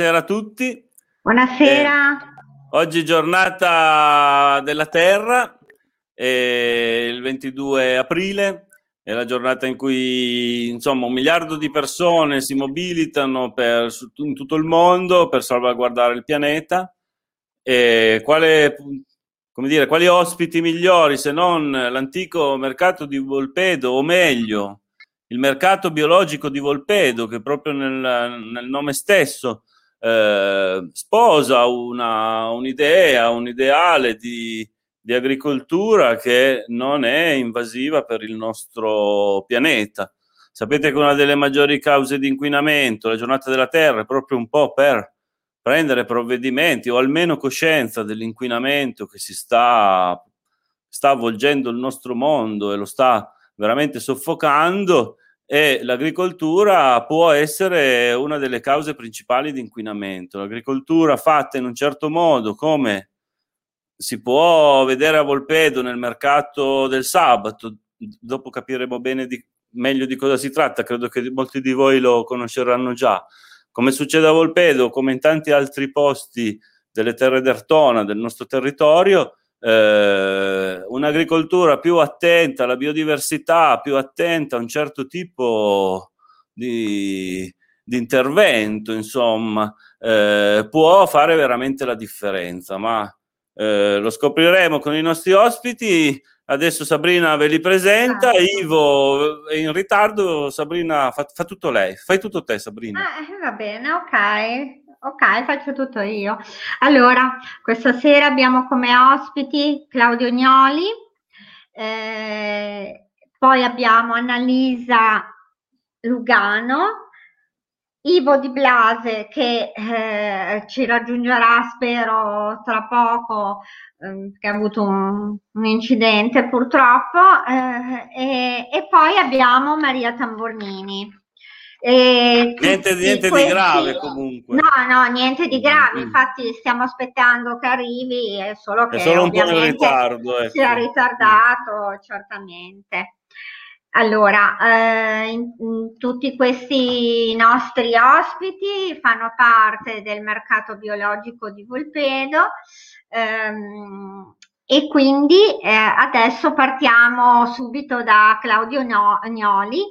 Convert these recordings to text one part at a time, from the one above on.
Buonasera a tutti. Buonasera. Eh, oggi giornata della Terra, eh, il 22 aprile, è la giornata in cui insomma un miliardo di persone si mobilitano per, in tutto il mondo per salvaguardare il pianeta. E quale, come dire, quali ospiti migliori se non l'antico mercato di Volpedo, o meglio, il mercato biologico di Volpedo, che proprio nel, nel nome stesso eh, sposa una, un'idea, un ideale di, di agricoltura che non è invasiva per il nostro pianeta. Sapete che una delle maggiori cause di inquinamento, la giornata della Terra, è proprio un po' per prendere provvedimenti o almeno coscienza dell'inquinamento che si sta, sta avvolgendo il nostro mondo e lo sta veramente soffocando e l'agricoltura può essere una delle cause principali di inquinamento. L'agricoltura fatta in un certo modo, come si può vedere a Volpedo nel mercato del sabato, dopo capiremo bene di, meglio di cosa si tratta, credo che molti di voi lo conosceranno già. Come succede a Volpedo, come in tanti altri posti delle terre d'Ertona, del nostro territorio, eh, un'agricoltura più attenta alla biodiversità, più attenta a un certo tipo di, di intervento, insomma, eh, può fare veramente la differenza, ma eh, lo scopriremo con i nostri ospiti. Adesso Sabrina ve li presenta, ah. Ivo è in ritardo, Sabrina fa, fa, tutto lei, fai tutto te Sabrina. Ah, eh, va bene, ok. Ok, faccio tutto io. Allora, questa sera abbiamo come ospiti Claudio Gnoli, eh, poi abbiamo Annalisa Lugano, Ivo Di Blase che eh, ci raggiungerà spero tra poco eh, che ha avuto un, un incidente purtroppo eh, e, e, poi abbiamo Maria Tambornini. E niente, niente questi... di grave comunque. No, no, niente di grave. Infatti stiamo aspettando che arrivi, è solo che è solo un po' in ritardo. Ecco. Si è ritardato, certamente. Allora, eh, in, in tutti questi nostri ospiti fanno parte del mercato biologico di Volpedo ehm, e quindi eh, adesso partiamo subito da Claudio Gnoli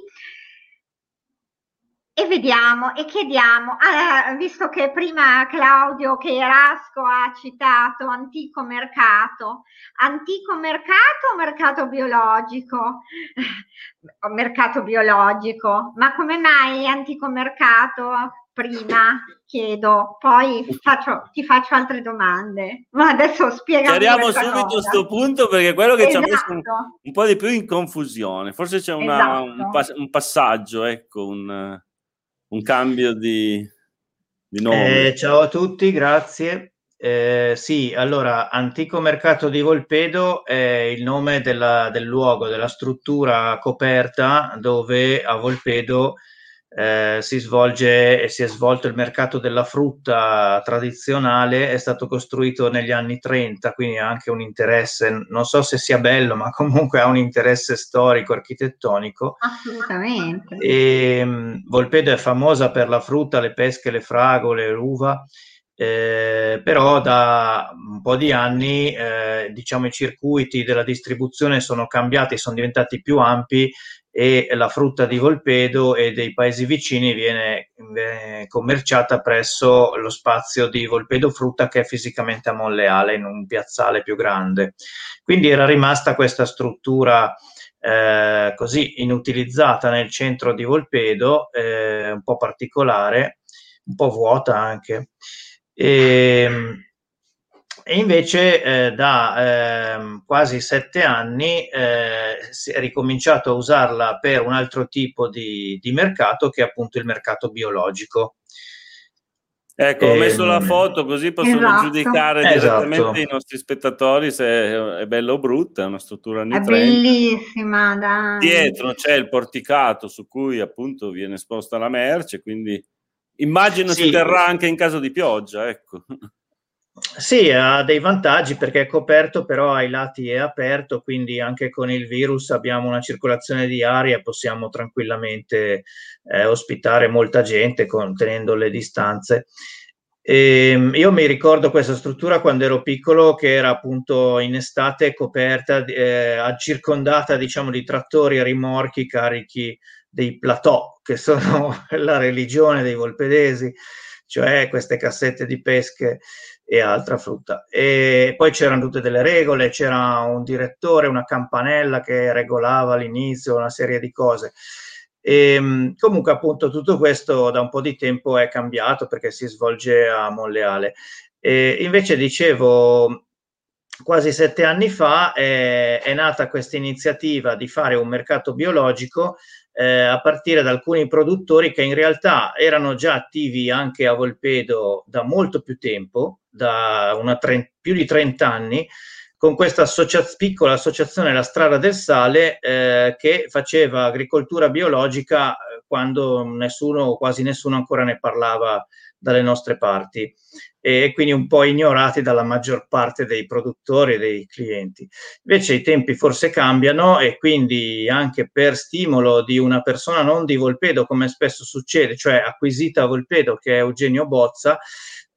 e vediamo e chiediamo, ah, visto che prima Claudio che Erasco ha citato antico mercato, antico mercato o mercato biologico? mercato biologico, ma come mai antico mercato prima? Chiedo, poi faccio, ti faccio altre domande. Ma adesso spieghiamo. Chiariamo subito questo punto perché quello che esatto. ci ha messo un, esatto. un, po' di più in confusione. Forse c'è una, esatto. un, un passaggio, ecco, un un cambio di, di nome. Eh, ciao a tutti, grazie. Eh, sì, allora, Antico Mercato di Volpedo è il nome della, del luogo, della struttura coperta dove a Volpedo eh, si svolge e si è svolto il mercato della frutta tradizionale, è stato costruito negli anni 30, quindi ha anche un interesse, non so se sia bello, ma comunque ha un interesse storico, architettonico. Assolutamente. E, um, Volpedo è famosa per la frutta, le pesche, le fragole, l'uva. Eh, però da un po' di anni eh, diciamo i circuiti della distribuzione sono cambiati, sono diventati più ampi e la frutta di Volpedo e dei paesi vicini viene, viene commerciata presso lo spazio di Volpedo Frutta che è fisicamente a Monleale in un piazzale più grande. Quindi era rimasta questa struttura eh, così inutilizzata nel centro di Volpedo, eh, un po' particolare, un po' vuota anche. E, ehm, e invece eh, da eh, quasi sette anni eh, si è ricominciato a usarla per un altro tipo di, di mercato che è appunto il mercato biologico. Ecco, ho messo la ehm, foto così possono esatto. giudicare direttamente esatto. i nostri spettatori se è bella o brutta, è una struttura anni È 30. bellissima, dai. Dietro c'è il porticato su cui appunto viene esposta la merce, quindi immagino sì. si terrà anche in caso di pioggia, ecco. Sì, ha dei vantaggi perché è coperto, però ai lati è aperto, quindi anche con il virus abbiamo una circolazione di aria e possiamo tranquillamente eh, ospitare molta gente contenendo le distanze. E ehm, io mi ricordo questa struttura quando ero piccolo che era appunto in estate coperta, eh, circondata diciamo di trattori e rimorchi carichi dei plateau, che sono la religione dei volpedesi, cioè queste cassette di pesche e altra frutta. E poi c'erano tutte delle regole, c'era un direttore, una campanella che regolava all'inizio una serie di cose. E, ehm, comunque appunto tutto questo da un po' di tempo è cambiato perché si svolge a Monleale. E invece dicevo, quasi sette anni fa è, è nata questa iniziativa di fare un mercato biologico eh, a partire da alcuni produttori che in realtà erano già attivi anche a Volpedo da molto più tempo, da una tre, più di 30 anni, con questa associa- piccola associazione La Strada del Sale eh, che faceva agricoltura biologica eh, quando nessuno o quasi nessuno ancora ne parlava dalle nostre parti e quindi un po' ignorati dalla maggior parte dei produttori e dei clienti. Invece i tempi forse cambiano e quindi anche per stimolo di una persona non di Volpedo, come spesso succede, cioè acquisita a Volpedo, che è Eugenio Bozza,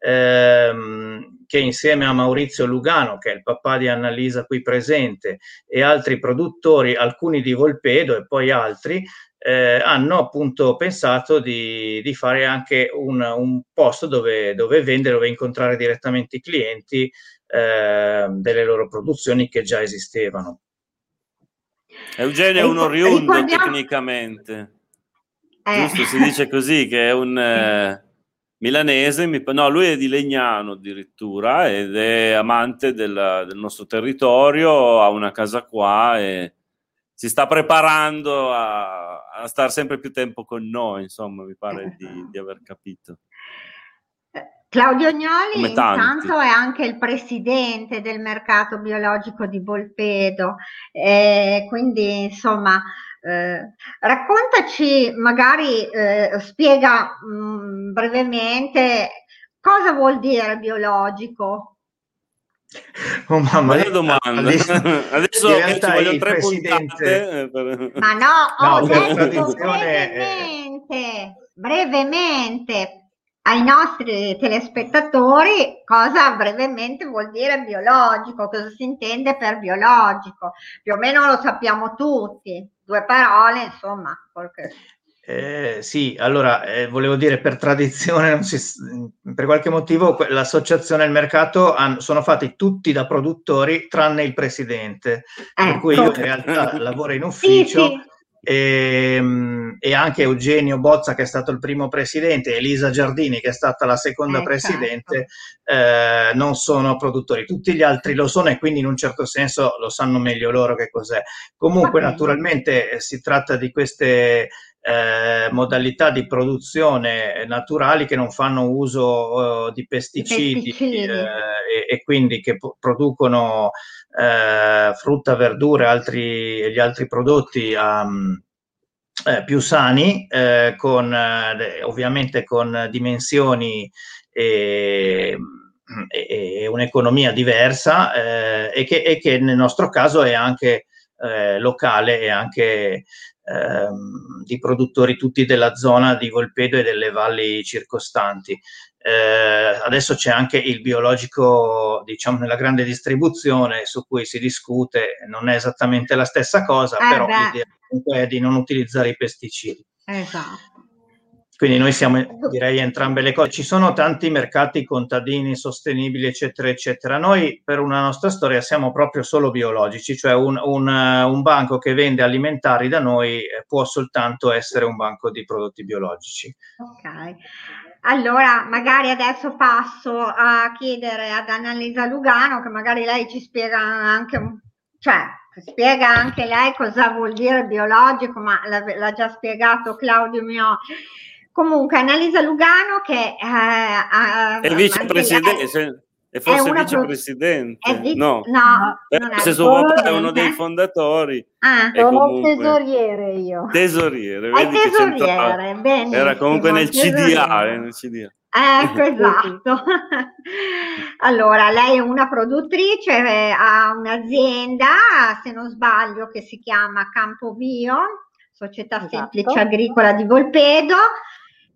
ehm, che insieme a Maurizio Lugano, che è il papà di Annalisa qui presente, e altri produttori, alcuni di Volpedo e poi altri, eh, hanno appunto pensato di, di fare anche un, un posto dove, dove, vendere, dove incontrare direttamente i clienti eh, delle loro produzioni che già esistevano. Eugenio è un oriundo tecnicamente. Eh. Giusto, si dice così, che è un eh, milanese, mi, no, lui è di Legnano addirittura ed è amante del, del, nostro territorio, ha una casa qua e si sta preparando a, a stare sempre più tempo con noi, insomma, mi pare di, di aver capito. Claudio Gnoli intanto è anche il presidente del mercato biologico di Volpedo, eh, quindi insomma eh, raccontaci, magari eh, spiega mh, mm, brevemente cosa vuol dire biologico. Oh mamma, Bella domanda. Adesso, adesso in realtà ci voglio tre presidente... puntate. Ma no, ho no, detto brevemente, brevemente ai nostri telespettatori cosa brevemente vuol dire biologico, cosa si intende per biologico. Più o meno lo sappiamo tutti, due parole, insomma. Perché... Eh, sì, allora eh, volevo dire per tradizione, si, per qualche motivo l'associazione e il mercato hanno, sono fatti tutti da produttori tranne il presidente, ecco. per cui io in realtà lavoro in ufficio. Sì, sì e, ehm, e, anche Eugenio Bozza che è stato il primo presidente, Elisa Giardini che è stata la seconda eh, presidente, certo. eh, non sono produttori, tutti gli altri lo sono e quindi in un certo senso lo sanno meglio loro che cos'è. Comunque naturalmente eh, si tratta di queste eh, modalità di produzione naturali che non fanno uso uh, di pesticidi, pesticidi. Eh, e, e, quindi che p- producono eh, frutta, verdure altri, gli altri prodotti um, eh, più sani, eh, con, eh, ovviamente con dimensioni e, e, e un'economia diversa eh, e che, e, che, nel nostro caso è anche eh, locale e anche ehm, di produttori tutti della zona di Volpedo e delle valli circostanti. Eh, adesso c'è anche il biologico, diciamo, nella grande distribuzione su cui si discute, non è esattamente la stessa cosa, eh però beh. l'idea è di non utilizzare i pesticidi. Esatto. Quindi noi siamo, direi, entrambe le cose. Ci sono tanti mercati contadini sostenibili, eccetera, eccetera. Noi per una nostra storia siamo proprio solo biologici, cioè un, un, un banco che vende alimentari da noi eh, può soltanto essere un banco di prodotti biologici. Ok. Allora, magari adesso passo a chiedere ad Annalisa Lugano, che magari lei ci spiega anche, cioè, spiega anche lei cosa vuol dire biologico, ma l'ha, già spiegato Claudio Mio. Comunque, Annalisa Lugano, che eh, è vicepresidente. E forse vicepresidente. Pro... Vi... No, no eh, se suo papà è uno dei fondatori. Ah. Sono comunque... tesoriere io. Tesoriere, vedi è tesoriere, che Era comunque nel CDA, eh, nel CDA. Ecco, esatto. allora, lei è una produttrice, ha un'azienda, se non sbaglio, che si chiama Campo Bio, Società esatto. Semplice Agricola di Volpedo.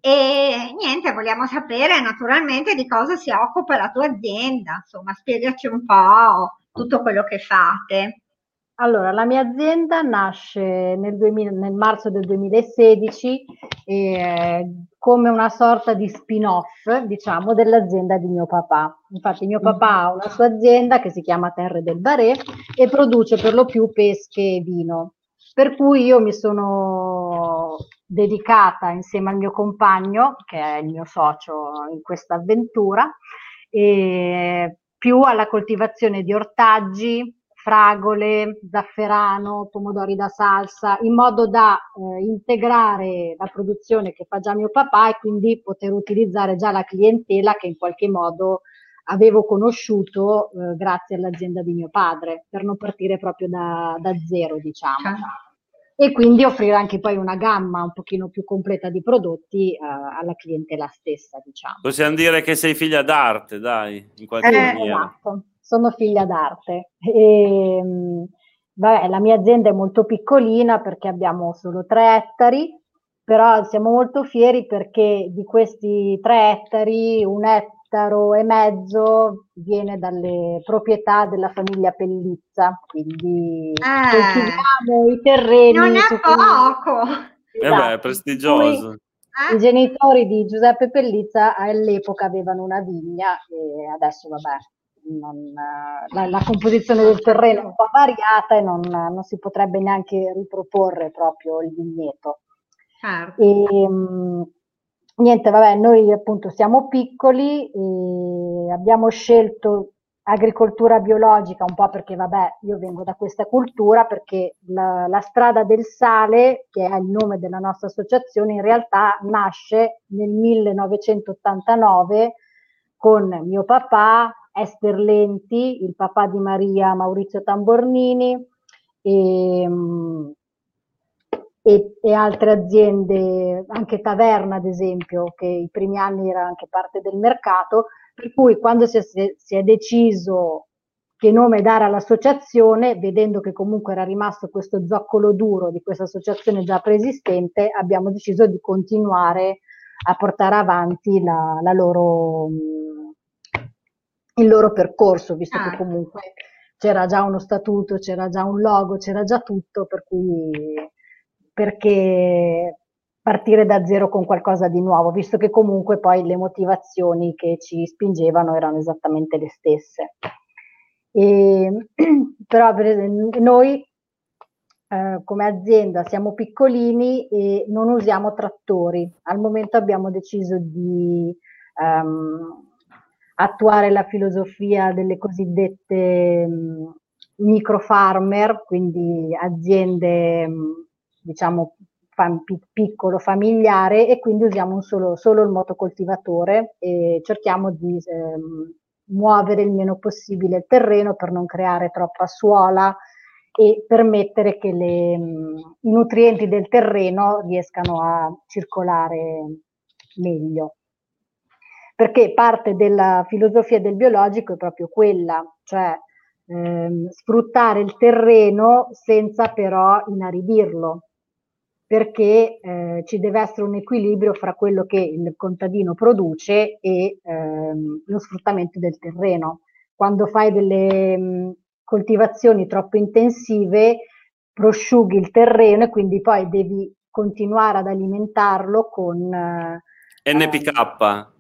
E niente, vogliamo sapere naturalmente di cosa si occupa la tua azienda, insomma, spiegaci un po' tutto quello che fate. Allora, la mia azienda nasce nel, 2000, nel marzo del 2016 eh, come una sorta di spin-off, diciamo, dell'azienda di mio papà. Infatti mio papà ha una sua azienda che si chiama Terre del Barè e produce per lo più pesche e vino. Per cui io mi sono dedicata insieme al mio compagno, che è il mio socio in questa avventura, più alla coltivazione di ortaggi, fragole, zafferano, pomodori da salsa, in modo da eh, integrare la produzione che fa già mio papà e quindi poter utilizzare già la clientela che in qualche modo avevo conosciuto eh, grazie all'azienda di mio padre, per non partire proprio da, da zero, diciamo. Certo. E quindi offrire anche poi una gamma un pochino più completa di prodotti eh, alla clientela stessa, diciamo. Possiamo dire che sei figlia d'arte, dai, in qualche eh, maniera. Esatto sono figlia d'arte. E, ehm, vabbè, la mia azienda è molto piccolina perché abbiamo solo tre ettari, però siamo molto fieri perché di questi tre ettari un ettaro e mezzo viene dalle proprietà della famiglia Pellizza, quindi eh, coltiviamo i terreni. Non è poco! Esatto, eh beh, è prestigioso. Eh? I genitori di Giuseppe Pellizza all'epoca avevano una vigna e adesso vabbè non, la, la, composizione del terreno è un po' variata e non, non si potrebbe neanche riproporre proprio il vigneto. Certo. E, mh, niente, vabbè, noi appunto siamo piccoli abbiamo scelto agricoltura biologica un po' perché vabbè io vengo da questa cultura perché la, la, strada del sale che è il nome della nostra associazione in realtà nasce nel 1989 con mio papà Esther Lenti, il papà di Maria Maurizio Tambornini e, ehm, e, e, altre aziende, anche Taverna ad esempio, che i primi anni era anche parte del mercato, per cui quando si è, si è deciso che nome dare all'associazione, vedendo che comunque era rimasto questo zoccolo duro di questa associazione già preesistente, abbiamo deciso di continuare a portare avanti la, la loro il loro percorso, visto ah. che comunque c'era già uno statuto, c'era già un logo, c'era già tutto, per cui perché partire da zero con qualcosa di nuovo, visto che comunque poi le motivazioni che ci spingevano erano esattamente le stesse. E, però noi eh, come azienda siamo piccolini e non usiamo trattori. Al momento abbiamo deciso di um, attuare la filosofia delle cosiddette mh, micro farmer, quindi aziende mh, diciamo piccolo familiare e quindi usiamo solo, solo, il motocoltivatore e cerchiamo di ehm, muovere il meno possibile il terreno per non creare troppa suola e permettere che le, i nutrienti del terreno riescano a circolare meglio. Perché parte della filosofia del biologico è proprio quella, cioè ehm, sfruttare il terreno senza però inaridirlo, perché eh, ci deve essere un equilibrio fra quello che il contadino produce e ehm, lo sfruttamento del terreno. Quando fai delle mh, coltivazioni troppo intensive, prosciughi il terreno e quindi poi devi continuare ad alimentarlo con... Eh, NPK.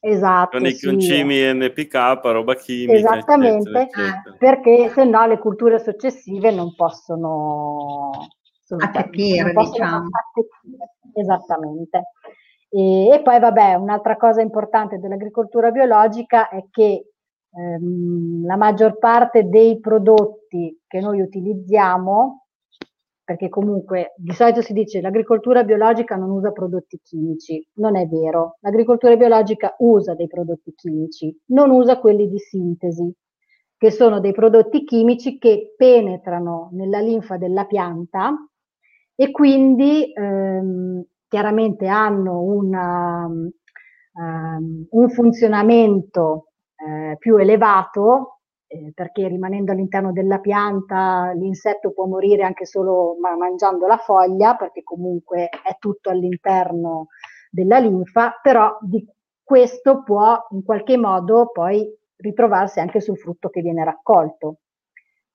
Esatto. Con i sì. concimi NPK, roba chimica. Esattamente, eccetera, eccetera. perché se no le culture successive non possono attecchire, diciamo. Esattamente. E, e, poi vabbè, un'altra cosa importante dell'agricoltura biologica è che ehm, la maggior parte dei prodotti che noi utilizziamo perché comunque di solito si dice l'agricoltura biologica non usa prodotti chimici, non è vero, l'agricoltura biologica usa dei prodotti chimici, non usa quelli di sintesi, che sono dei prodotti chimici che penetrano nella linfa della pianta e quindi ehm, chiaramente hanno una, um, un funzionamento eh, più elevato eh, perché rimanendo all'interno della pianta l'insetto può morire anche solo ma- mangiando la foglia, perché comunque è tutto all'interno della linfa, però di questo può in qualche modo poi ritrovarsi anche sul frutto che viene raccolto.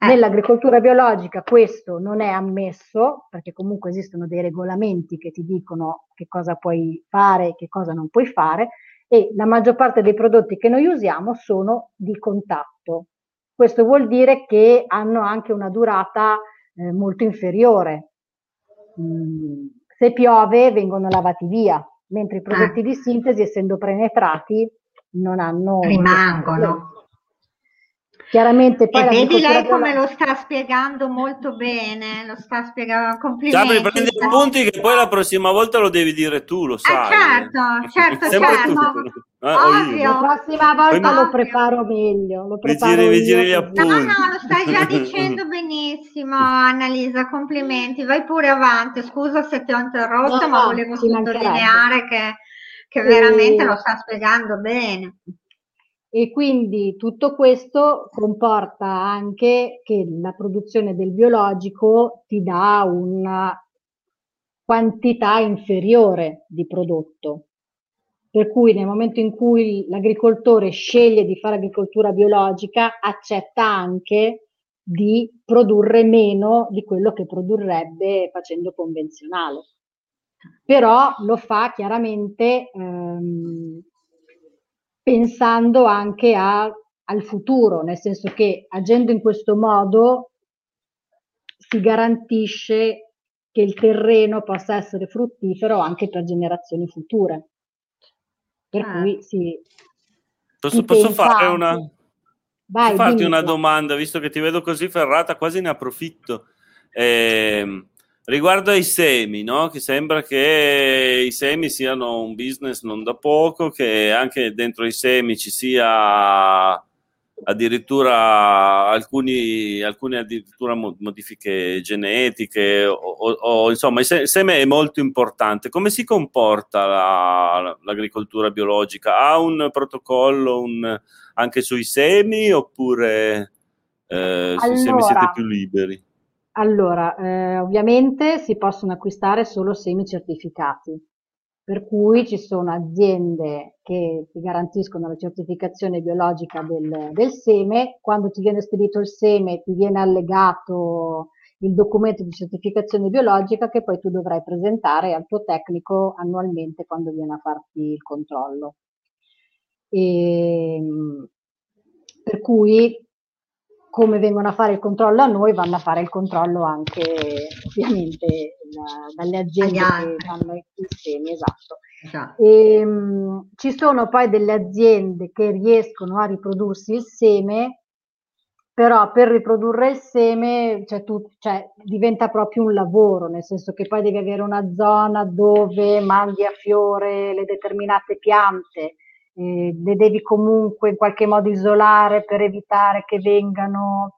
Eh. Nell'agricoltura biologica questo non è ammesso, perché comunque esistono dei regolamenti che ti dicono che cosa puoi fare e che cosa non puoi fare, e la maggior parte dei prodotti che noi usiamo sono di contatto. Questo vuol dire che hanno anche una durata eh, molto inferiore. Mm, se piove vengono lavati via, mentre i prodotti ah. di sintesi, essendo penetrati, non hanno... Rimangono. Chiaramente poi e vedi lei come lo sta spiegando molto bene, lo sta spiegando complimenti. Già, prendi appunti che poi la prossima volta lo devi dire tu, lo eh, sai. Eh, certo, certo, certo. Ah, Ovvio. La prossima volta lo preparo meglio. Lo preparo giri, mi giri gli appunti. No, no, lo stai già dicendo benissimo, Annalisa, complimenti. Vai pure avanti. Scusa se ti ho interrotto, no, ma volevo sottolineare che, che veramente e... lo sta spiegando bene. E quindi tutto questo comporta anche che la produzione del biologico ti dà una quantità inferiore di prodotto. Per cui nel momento in cui l'agricoltore sceglie di fare agricoltura biologica, accetta anche di produrre meno di quello che produrrebbe facendo convenzionale. Però lo fa chiaramente ehm, pensando anche a, al futuro, nel senso che agendo in questo modo si garantisce che il terreno possa essere fruttifero anche per generazioni future. Per ah. cui sì. Posso, posso fare una, Vai, farti dimmi. una domanda, visto che ti vedo così ferrata, quasi ne approfitto. Eh, Riguardo ai semi, no? che sembra che i semi siano un business non da poco, che anche dentro i semi ci sia addirittura alcuni, alcune addirittura modifiche genetiche o, o, o, insomma il seme è molto importante. Come si comporta la, l'agricoltura biologica? Ha un protocollo un, anche sui semi oppure eh, allora, sui semi siete più liberi allora, eh, ovviamente si possono acquistare solo semi certificati, per cui ci sono aziende che ti garantiscono la certificazione biologica del, del seme, quando ti viene spedito il seme ti viene allegato il documento di certificazione biologica che poi tu dovrai presentare al tuo tecnico annualmente quando viene a farti il controllo. E, ehm, per cui come vengono a fare il controllo a noi, vanno a fare il controllo anche ovviamente la, dalle aziende che fanno i sistemi, esatto. esatto. E, mh, ci sono poi delle aziende che riescono a riprodursi il seme, però per riprodurre il seme cioè, tu, cioè, diventa proprio un lavoro, nel senso che poi devi avere una zona dove mandi a fiore le determinate piante, eh, le devi comunque in qualche modo isolare per evitare che vengano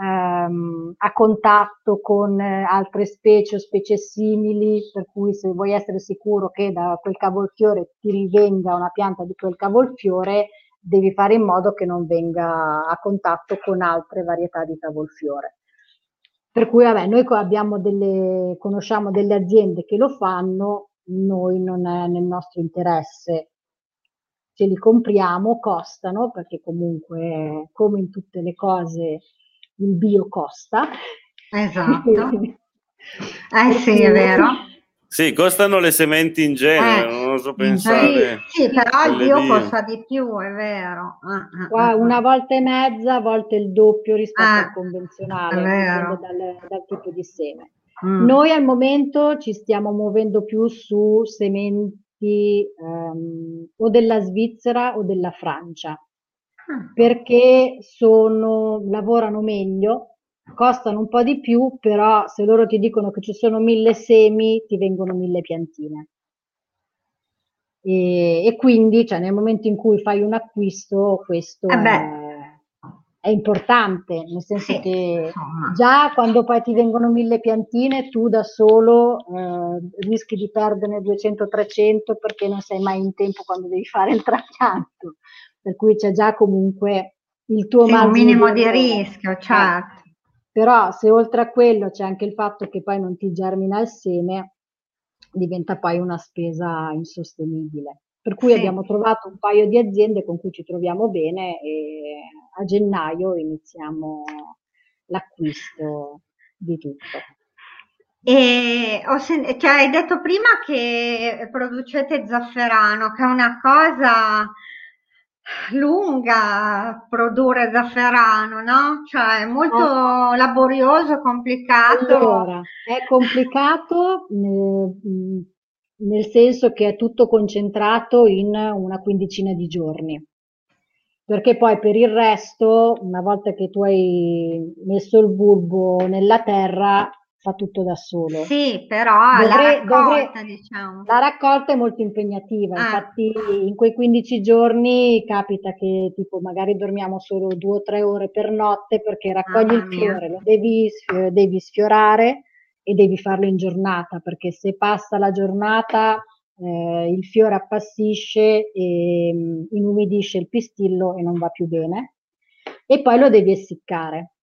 ehm, a contatto con eh, altre specie o specie simili, per cui se vuoi essere sicuro che da quel cavolfiore ti rivenga una pianta di quel cavolfiore, devi fare in modo che non venga a contatto con altre varietà di cavolfiore. Per cui vabbè, noi delle, conosciamo delle aziende che lo fanno, noi non è nel nostro interesse ce li compriamo, costano, perché comunque come in tutte le cose il bio costa. Esatto. eh sì, è vero. Sì, costano le sementi in genere, eh, non so pensare. Sì, sì però il bio costa di più, è vero. Ah, ah, una volta e mezza, a volte il doppio rispetto ah, al convenzionale, dal, dal, tipo di seme. Mm. Noi al momento ci stiamo muovendo più su sementi um, o della Svizzera o della Francia, ah. perché sono, lavorano meglio costano un po' di più, però se loro ti dicono che ci sono mille semi, ti vengono mille piantine. E, e quindi, cioè, nel momento in cui fai un acquisto, questo Eh beh. è, è importante, nel senso Sì, che insomma. già quando poi ti vengono mille piantine, tu da solo eh, rischi di perderne 200-300 perché non sei mai in tempo quando devi fare il trapianto. Per cui c'è già comunque il tuo Sì, minimo di errore. rischio, Eh, certo. Però se oltre a quello c'è anche il fatto che poi non ti germina il seme, diventa poi una spesa insostenibile. Per cui Sì. abbiamo trovato un paio di aziende con cui ci troviamo bene e a gennaio iniziamo l'acquisto di tutto. E ho sen- cioè, hai detto prima che producete zafferano, che è una cosa lunga produrre zafferano, no? Cioè, è molto laborioso, complicato. Allora, è complicato nel, nel senso che è tutto concentrato in una quindicina di giorni. Perché poi per il resto, una volta che tu hai messo il bulbo nella terra, fa tutto da solo. Sì, però la Dovrei- dovrei- raccolta, diciamo. La raccolta è molto impegnativa, Ah. infatti in quei 15 giorni capita che tipo magari dormiamo solo due o tre ore per notte perché raccogli Mamma il fiore, lo devi, devi sfiorare e devi farlo in giornata perché se passa la giornata eh, il fiore appassisce e mm, inumidisce il pistillo e non va più bene e poi lo devi essiccare.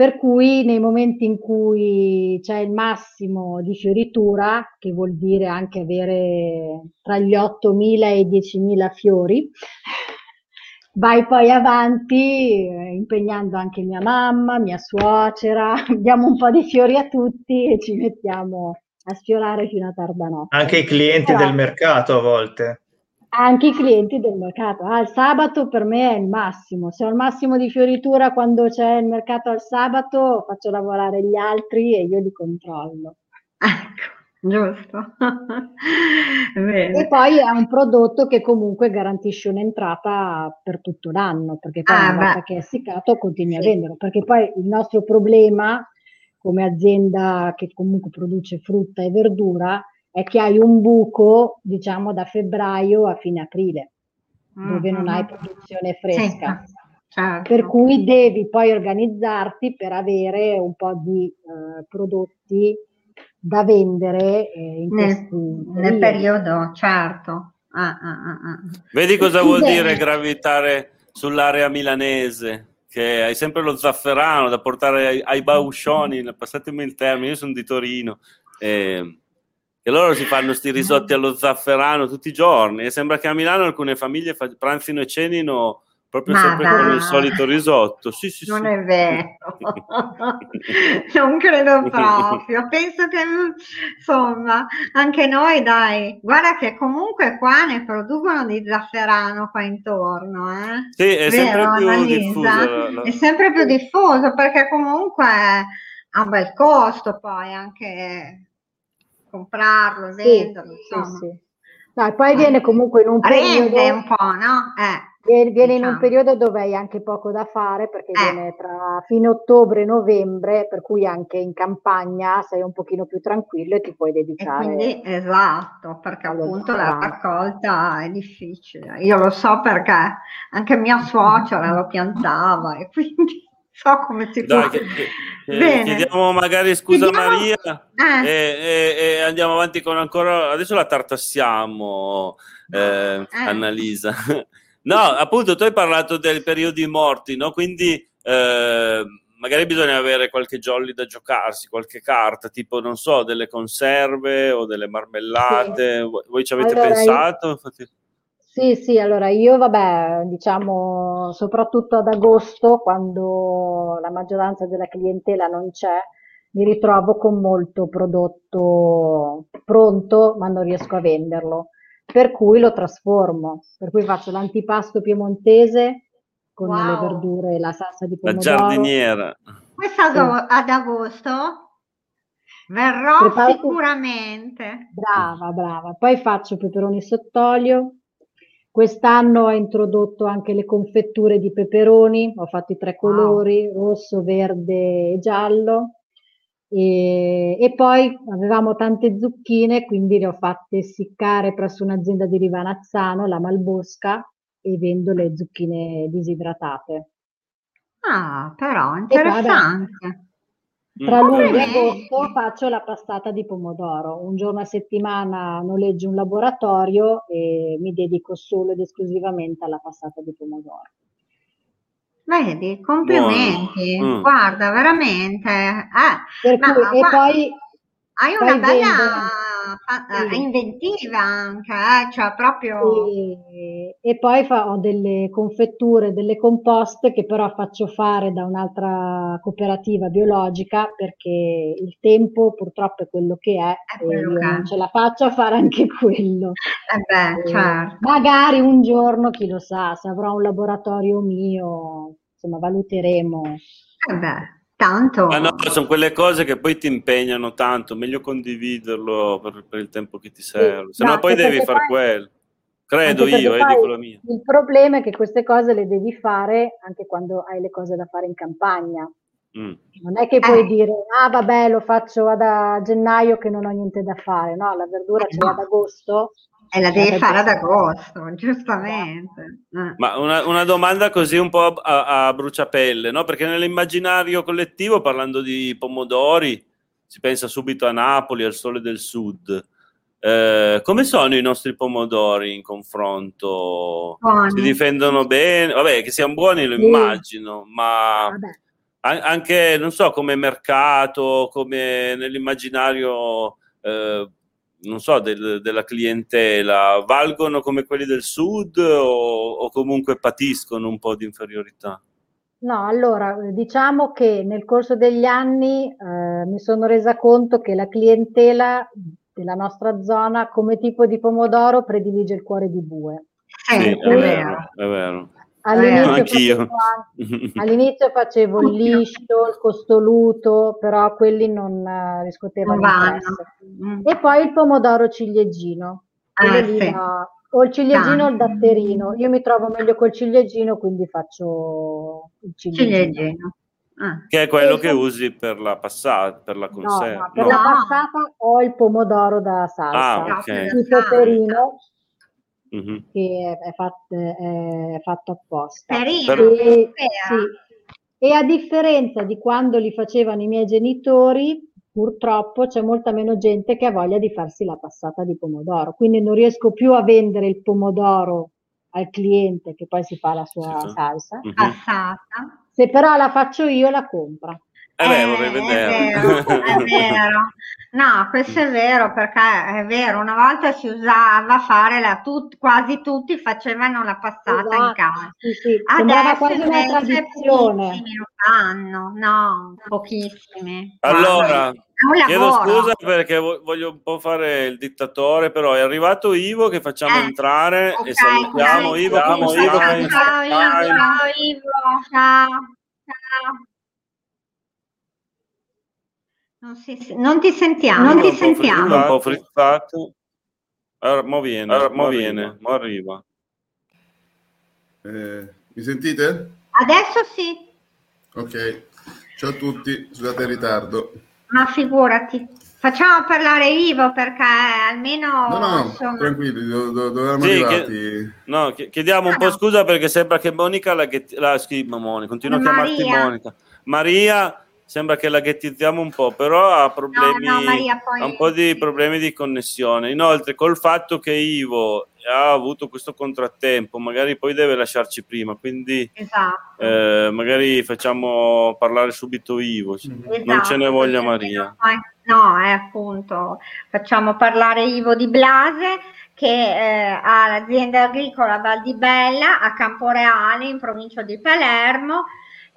Per cui nei momenti in cui c'è il massimo di fioritura, che vuol dire anche avere tra gli 8.000 e i 10.000 fiori, vai poi avanti eh, impegnando anche mia mamma, mia suocera, diamo un po' di fiori a tutti e ci mettiamo a sfiorare fino a tarda notte. Anche i clienti Però- del mercato a volte. anche i clienti del mercato. Ah, il sabato per me è il massimo. Se ho il massimo di fioritura quando c'è il mercato al sabato, faccio lavorare gli altri e io li controllo. Ecco, giusto. E poi è un prodotto che comunque garantisce un'entrata per tutto l'anno, perché poi Ah, una volta beh. che è essiccato continui a Sì. venderlo. Perché poi il nostro problema come azienda che comunque produce frutta e verdura è che hai un buco, diciamo, da febbraio a fine aprile, dove non hai Mhm. produzione Sì, fresca. certo. Per cui devi poi organizzarti per avere un po' di eh, prodotti da vendere eh, in nel, questi nel periodo, certo. Ah, ah, ah, ah. Vedi cosa vuol Bene. dire gravitare sull'area milanese? Che hai sempre lo zafferano da portare ai, ai bauscioni, passatemi il termine, io sono di Torino, e, e loro si fanno sti risotti allo zafferano tutti i giorni e sembra che a Milano alcune famiglie fa- pranzino e cenino proprio Ma sempre con il solito risotto. Sì, sì, Non sì. è vero, non credo proprio. Penso che insomma anche noi, dai, guarda che comunque qua ne producono di zafferano qua intorno, eh? Sì, è sempre Vero, più Annalisa? diffuso. la- È sempre più diffuso perché comunque ha un bel costo poi anche comprarlo, Sì, venderlo, sì, insomma. sì. Dai, poi viene comunque in un Rende periodo, un po', no? Eh, viene viene in un diciamo. periodo dove hai anche poco da fare perché Eh. viene tra fine ottobre e novembre, per cui anche in campagna sei un pochino più tranquillo e ti puoi E dedicare. quindi esatto, perché appunto la raccolta è difficile. Io lo so perché anche mia suocera lo piantava e quindi so come si Dai, fa. che- che- Bene. chiediamo magari scusa Chiediamo- Maria Eh, e, e- e andiamo avanti con ancora. Adesso la tartassiamo, eh, Eh. Annalisa. No, appunto, tu hai parlato dei periodi morti, no? Quindi eh, magari bisogna avere qualche jolly da giocarsi, qualche carta, tipo, non so, delle conserve o delle marmellate. Voi, voi ci avete Allora, io- pensato? Infatti- Sì, sì, allora io vabbè, diciamo soprattutto ad agosto, quando la maggioranza della clientela non c'è, mi ritrovo con molto prodotto pronto, ma non riesco a venderlo. Per cui lo trasformo, per cui faccio l'antipasto piemontese con le Wow. verdure e la salsa di La pomodoro. giardiniera. questo ad, agosto verrò Preparato- sicuramente. Brava, brava. Poi faccio peperoni sott'olio. Quest'anno ho introdotto anche le confetture di peperoni, ho fatto i tre colori, wow. rosso, verde e giallo. E, e, poi avevamo tante zucchine, quindi le ho fatte essiccare presso un'azienda di Rivanazzano, la Malbosca, e vendo le zucchine disidratate. Ah, però interessante. Tra luglio e agosto faccio la passata di pomodoro. Un giorno a settimana noleggio un laboratorio e mi dedico solo ed esclusivamente alla passata di pomodoro. Vedi, complimenti. Mm. Guarda, veramente. Eh, ma, cui, e poi hai una bella fa- inventiva anche, eh? cioè proprio... E, e poi fa, ho delle confetture, delle composte che però faccio fare da un'altra cooperativa biologica perché il tempo purtroppo è quello che è, è e io che non ce la faccio a fare anche quello. Eh beh, certo. Magari un giorno, chi lo sa, se avrò un laboratorio mio, insomma, valuteremo. Eh beh. Tanto. Ma no, sono quelle cose che poi ti impegnano tanto, meglio condividerlo per, per il tempo che ti serve, se no, poi devi fare quello. Credo io, eh, dico la mia. Il problema è che queste cose le devi fare anche quando hai le cose da fare in campagna. Mm. Non è che puoi eh. dire, ah vabbè, lo faccio a gennaio che non ho niente da fare, no, la verdura ce l'ho ad agosto e la devi fare ad agosto, giustamente. Eh. Ma una, una, domanda così un po' a, a, bruciapelle, no? Perché nell'immaginario collettivo, parlando di pomodori, si pensa subito a Napoli, al sole del sud. Eh, come sono i nostri pomodori in confronto? Buoni. Si difendono bene? Vabbè, che siano buoni lo sì. immagino, ma a- anche, non so, come mercato, come nell'immaginario... Eh, non so, del, della clientela, valgono come quelli del sud o, o, comunque patiscono un po' di inferiorità? No, allora diciamo che nel corso degli anni eh, mi sono resa conto che la clientela della nostra zona come tipo di pomodoro predilige il cuore di bue. Sì, è vero, è vero. All'inizio, facevo, all'inizio facevo il liscio, il costoluto, però quelli non uh, riscuotevano mm. E poi il pomodoro ciliegino. Ah, sì. va, o il ciliegino o il datterino. Io mi trovo meglio col ciliegino, quindi faccio il ciliegino. ciliegino. Ah. Che è quello e che usi per la passata, per la conserva. No, no, per no. la passata ho il pomodoro da salsa, ah, okay. il peperino mm-hmm. che è, è, fatto, è, fatto, apposta. Carino, e, sì, e a differenza di quando li facevano i miei genitori, purtroppo c'è molta meno gente che ha voglia di farsi la passata di pomodoro, quindi non riesco più a vendere il pomodoro al cliente che poi si fa la sua salsa. Mm-hmm. Passata. Se però la faccio io, la compra. Eh beh, vorrei vedere. È vero, è vero. No, questo è vero perché è vero, una volta si usava fare la tut, quasi tutti facevano la passata esatto, in casa. Sì, sì. Adesso quasi una tradizione. Pochissimi lo fanno, no, pochissimi. Allora, chiedo scusa perché voglio un po' fare il dittatore, però è arrivato Ivo che facciamo eh, entrare okay, e salutiamo dai, Ivo. Ciao, Ivo. Ciao, ciao, Ivo. Ciao, Ivo. Ciao. Non, si, non ti sentiamo, non ti sentiamo. Un po' frizzato. Allora, mo viene, allora, mo viene, mo arriva. Eh, mi sentite? Adesso sì. Ok, ciao a tutti, scusate il ritardo. Ma figurati, facciamo parlare Ivo perché almeno... No, no, insomma... tranquilli, do, do, dove sì, arrivati? Che, no, chiediamo un ah, po' no. scusa perché sembra che Monica, la, la, la Monica, continua a chiamarti Monica. Maria sembra che la ghettizziamo un po', però ha problemi, no, no, Maria, poi... ha un po' di problemi di connessione. Inoltre, col fatto che Ivo ha avuto questo contrattempo, magari poi deve lasciarci prima, quindi esatto. eh, magari facciamo parlare subito Ivo, esatto, non ce ne voglia Maria. No, è appunto, facciamo parlare Ivo di Blase che eh, ha l'azienda agricola Val di Bella a Camporeale in provincia di Palermo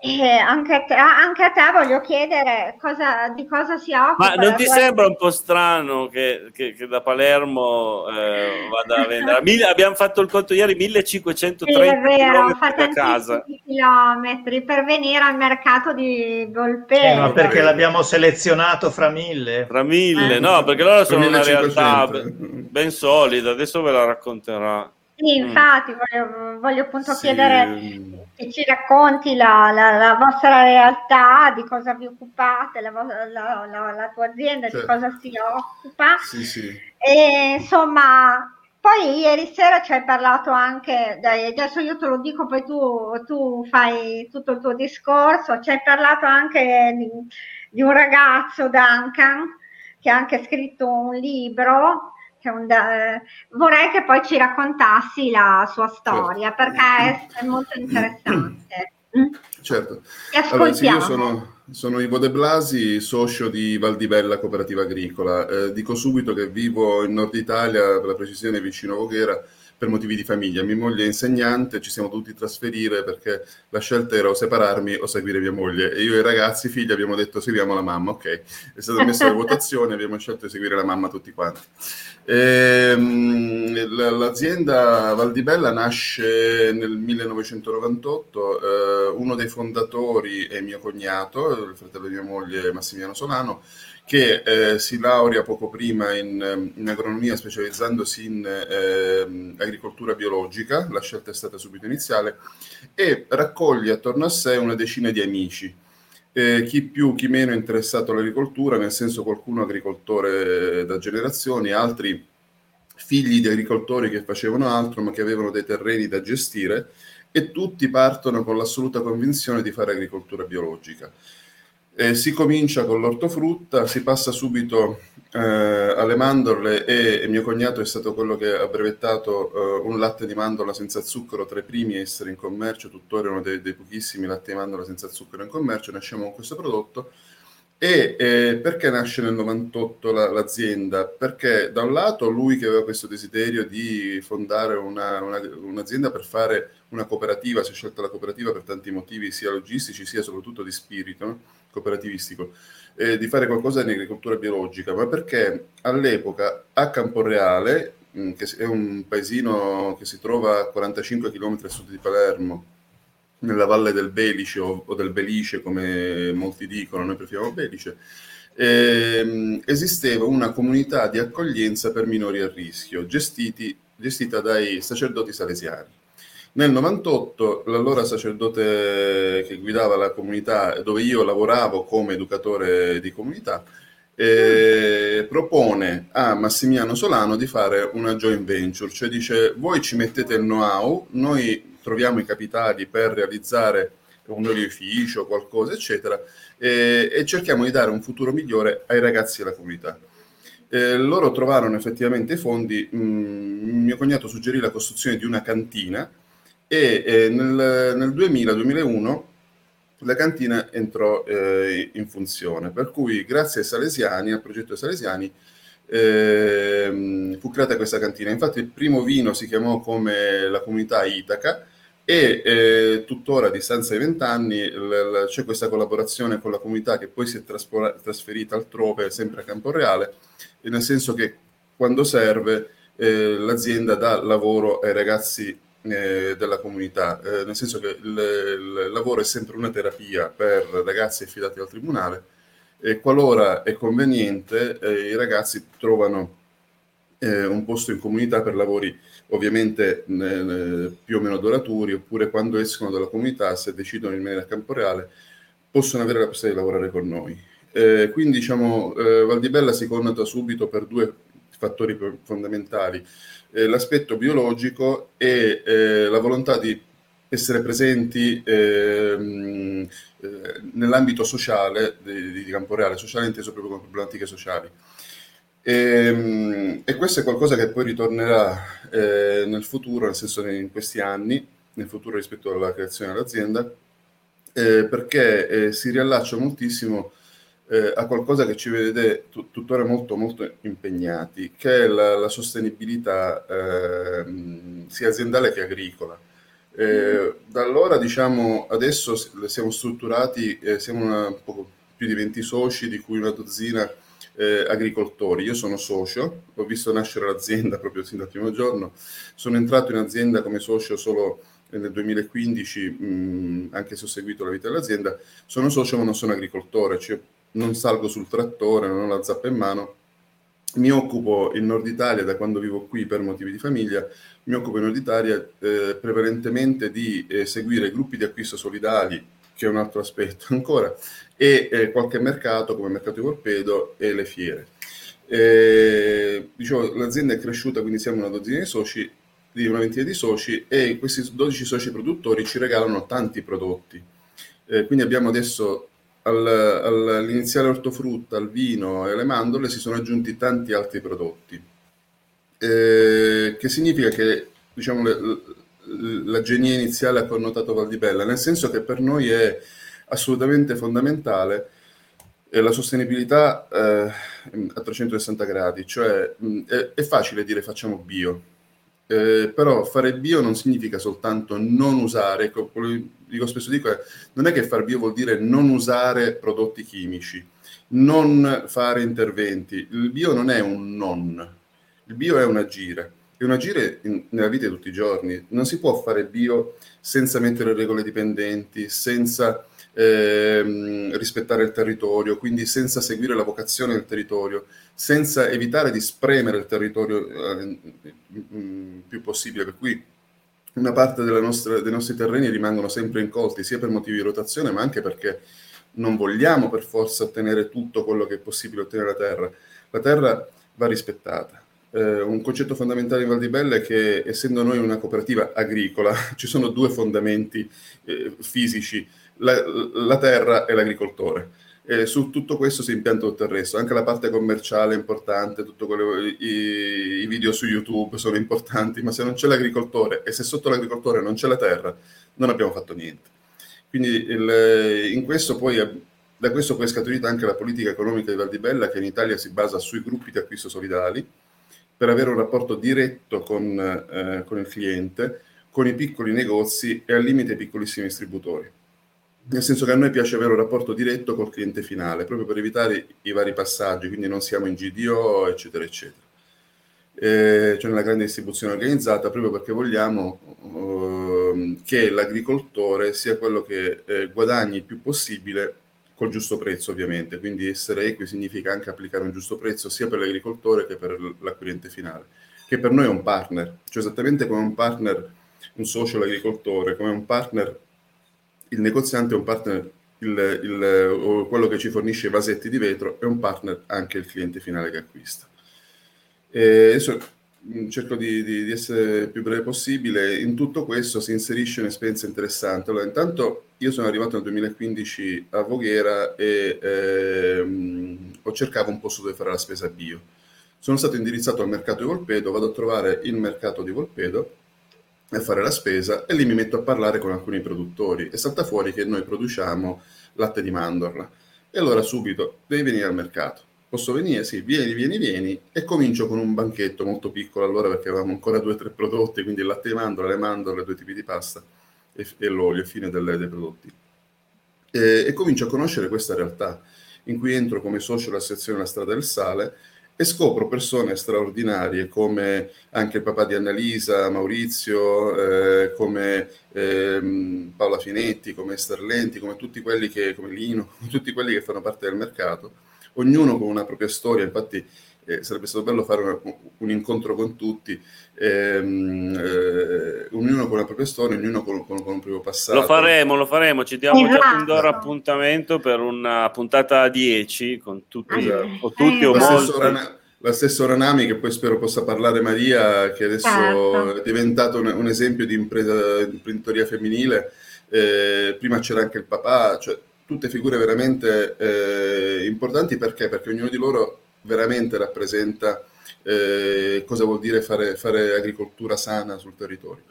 e anche a, te, anche a te voglio chiedere cosa, di cosa si occupa. Ma non ti sembra un po' strano che, che, che da Palermo eh, vada a vendere? Mille, abbiamo fatto il conto ieri, 1530 sì, vero, casa. chilometri per venire al mercato di Volpello. Eh, ma perché l'abbiamo selezionato fra mille? Fra mille, eh. no, perché loro sono una realtà ben solida, adesso ve la racconterà. Sì, mm. infatti voglio, voglio appunto sì. chiedere che ci racconti la, la, la, vostra realtà, di cosa vi occupate, la, la, la tua azienda certo. di cosa si occupa. Sì, sì. E insomma, poi ieri sera ci hai parlato anche, dai, adesso io te lo dico, poi tu, tu fai tutto il tuo discorso, ci hai parlato anche di, di un ragazzo, Duncan, che ha anche scritto un libro eh, vorrei che poi ci raccontassi la sua storia certo. perché è, è, molto interessante. Certo. Allora, sì, io sono, sono Ivo De Blasi, socio di Valdibella Cooperativa Agricola. Eh, dico subito che vivo in Nord Italia, per la precisione vicino a Voghera, per motivi di famiglia. Mia moglie è insegnante, ci siamo dovuti trasferire perché la scelta era o separarmi o seguire mia moglie. E io e i ragazzi, figli, abbiamo detto seguiamo la mamma, ok. È stata messa la votazione, abbiamo scelto di seguire la mamma tutti quanti. E, ehm, l'azienda Valdibella nasce nel 1998, eh, uno dei fondatori è mio cognato, il fratello di mia moglie Massimiliano Solano, che eh, si laurea poco prima in, in agronomia specializzandosi in eh, agricoltura biologica, la scelta è stata subito iniziale, e raccoglie attorno a sé una decina di amici. Eh, chi più, chi meno interessato all'agricoltura, nel senso qualcuno agricoltore da generazioni, altri figli di agricoltori che facevano altro ma che avevano dei terreni da gestire e tutti partono con l'assoluta convinzione di fare agricoltura biologica. Eh, si comincia con l'ortofrutta, si passa subito eh, alle mandorle e, e, mio cognato è stato quello che ha brevettato eh, un latte di mandorla senza zucchero tra i primi a essere in commercio, tuttora uno dei, dei pochissimi latte di mandorla senza zucchero in commercio, nasciamo con questo prodotto. E eh, perché nasce nel 98 la, l'azienda? Perché da un lato lui che aveva questo desiderio di fondare una, una, un'azienda per fare una cooperativa, si è scelta la cooperativa per tanti motivi sia logistici sia soprattutto di spirito, no? cooperativistico, eh, di fare qualcosa in agricoltura biologica, ma perché all'epoca a Camporeale, mm, che è un paesino che si trova a 45 km a sud di Palermo, nella valle del Belice o, o del Belice, come molti dicono, noi preferiamo Belice, ehm, esisteva una comunità di accoglienza per minori a rischio, gestiti, gestita dai sacerdoti salesiani. Nel 98 l'allora sacerdote che guidava la comunità, dove io lavoravo come educatore di comunità, eh, propone a Massimiliano Solano di fare una joint venture, cioè dice voi ci mettete il know-how, noi troviamo i capitali per realizzare un olificio, qualcosa, eccetera, e, e cerchiamo di dare un futuro migliore ai ragazzi della comunità. Eh, loro trovarono effettivamente i fondi, mh, mm, mio cognato suggerì la costruzione di una cantina e eh, nel, nel 2000-2001 la cantina entrò eh, in funzione, per cui grazie ai Salesiani, al progetto Salesiani, eh, fu creata questa cantina. Infatti il primo vino si chiamò come la comunità Itaca e eh, tuttora a distanza di vent'anni c'è questa collaborazione con la comunità che poi si è traspora- trasferita altrove, sempre a Camporeale, nel senso che quando serve eh, l'azienda dà lavoro ai ragazzi eh, della comunità, eh, nel senso che il, il, lavoro è sempre una terapia per ragazzi affidati al tribunale e qualora è conveniente eh, i ragazzi trovano eh, un posto in comunità per lavori ovviamente più o meno duraturi oppure quando escono dalla comunità se decidono di rimanere a campo reale possono avere la possibilità di lavorare con noi. Eh, quindi diciamo eh, Valdibella si connota subito per due fattori fondamentali eh, l'aspetto biologico e eh, la volontà di essere presenti ehm, eh, nell'ambito sociale di, di Camporeale, sociale inteso proprio come problematiche sociali. E, ehm, e, questo è qualcosa che poi ritornerà eh, nel futuro, nel senso in questi anni, nel futuro rispetto alla creazione dell'azienda, eh, perché eh, si riallaccia moltissimo eh, a qualcosa che ci vede t- tuttora molto, molto impegnati, che è la, la sostenibilità eh, sia aziendale che agricola. Eh, da allora, diciamo, adesso siamo strutturati, eh, siamo una, un po' più di 20 soci, di cui una dozzina eh, agricoltori. Io sono socio, ho visto nascere l'azienda proprio sin dal primo giorno, sono entrato in azienda come socio solo nel 2015, mh, anche se ho seguito la vita dell'azienda, sono socio ma non sono agricoltore, cioè non salgo sul trattore, non ho la zappa in mano, mi occupo in Nord Italia, da quando vivo qui per motivi di famiglia, mi occupo in Nord Italia eh, prevalentemente di eh, seguire gruppi di acquisto solidali, che è un altro aspetto ancora, e eh, qualche mercato come il mercato di Volpedo e le fiere. Eh, diciamo, l'azienda è cresciuta, quindi siamo una dozzina di soci, di una ventina di soci e questi 12 soci produttori ci regalano tanti prodotti. Eh, quindi abbiamo adesso al, all'iniziale ortofrutta, al vino e alle mandorle si sono aggiunti tanti altri prodotti, eh, che significa che diciamo, le, la genia iniziale ha connotato Valdibella, nel senso che per noi è assolutamente fondamentale la sostenibilità eh, a 360 gradi, cioè mh, è, è, facile dire facciamo bio, eh, però fare bio non significa soltanto non usare, quello dico spesso dico è, non è che fare bio vuol dire non usare prodotti chimici, non fare interventi, il bio non è un non, il bio è un agire un agire in, nella vita di tutti i giorni. Non si può fare bio senza mettere regole dipendenti, senza ehm, rispettare il territorio, quindi senza seguire la vocazione del territorio, senza evitare di spremere il territorio eh, più possibile. Per cui una parte nostra, dei nostri terreni rimangono sempre incolti, sia per motivi di rotazione, ma anche perché non vogliamo per forza ottenere tutto quello che è possibile ottenere la terra. La terra va rispettata eh, un concetto fondamentale in Val di Bella è che essendo noi una cooperativa agricola ci sono due fondamenti eh, fisici, la, la, terra e l'agricoltore. E su tutto questo si impianta tutto il resto, anche la parte commerciale è importante, tutti i, i, video su YouTube sono importanti, ma se non c'è l'agricoltore e se sotto l'agricoltore non c'è la terra, non abbiamo fatto niente. Quindi il, poi da questo poi è scaturita anche la politica economica di Valdibella che in Italia si basa sui gruppi di acquisto solidali, per avere un rapporto diretto con, eh, con il cliente, con i piccoli negozi e al limite i piccolissimi distributori. Nel senso che a noi piace avere un rapporto diretto col cliente finale, proprio per evitare i vari passaggi, quindi non siamo in GDO, eccetera, eccetera. Eh, cioè nella grande distribuzione organizzata, proprio perché vogliamo eh, che l'agricoltore sia quello che eh, guadagni il più possibile col giusto prezzo ovviamente, quindi essere equi significa anche applicare un giusto prezzo sia per l'agricoltore che per l'acquirente finale, che per noi è un partner, cioè esattamente come un partner, un socio l'agricoltore, come un partner il negoziante è un partner, il, il, quello che ci fornisce i vasetti di vetro è un partner anche il cliente finale che acquista. E adesso cerco di, di, di, essere più breve possibile, in tutto questo si inserisce un'esperienza interessante. Allora, intanto io sono arrivato nel 2015 a Voghera e ehm, ho cercato un posto dove fare la spesa bio. Sono stato indirizzato al mercato di Volpedo, vado a trovare il mercato di Volpedo a fare la spesa e lì mi metto a parlare con alcuni produttori e salta fuori che noi produciamo latte di mandorla. E allora subito devi venire al mercato Posso venire? Sì, vieni, vieni, vieni. E comincio con un banchetto molto piccolo allora perché avevamo ancora due o tre prodotti, quindi il latte di mandorla, le mandorle, due tipi di pasta e, e l'olio, fine delle, dei prodotti. E, e, comincio a conoscere questa realtà in cui entro come socio alla sezione La Strada del Sale e scopro persone straordinarie come anche il papà di Annalisa, Maurizio, eh, come eh, Paola Finetti, come Sterlenti, come tutti quelli che, come Lino, tutti quelli che fanno parte del mercato ognuno con una propria storia, infatti eh, sarebbe stato bello fare una, un incontro con tutti, ehm, eh, ognuno con la propria storia, ognuno con, con, con, un proprio passato. Lo faremo, lo faremo, ci diamo esatto. già fin d'ora appuntamento per una puntata 10 con tutti, esatto. o tutti o molti. La stessa Oranami, che poi spero possa parlare Maria, che adesso certo. è diventato un, un, esempio di impresa, di imprenditoria femminile. Eh, prima c'era anche il papà, cioè tutte figure veramente eh, importanti perché? Perché ognuno di loro veramente rappresenta eh, cosa vuol dire fare, fare, agricoltura sana sul territorio.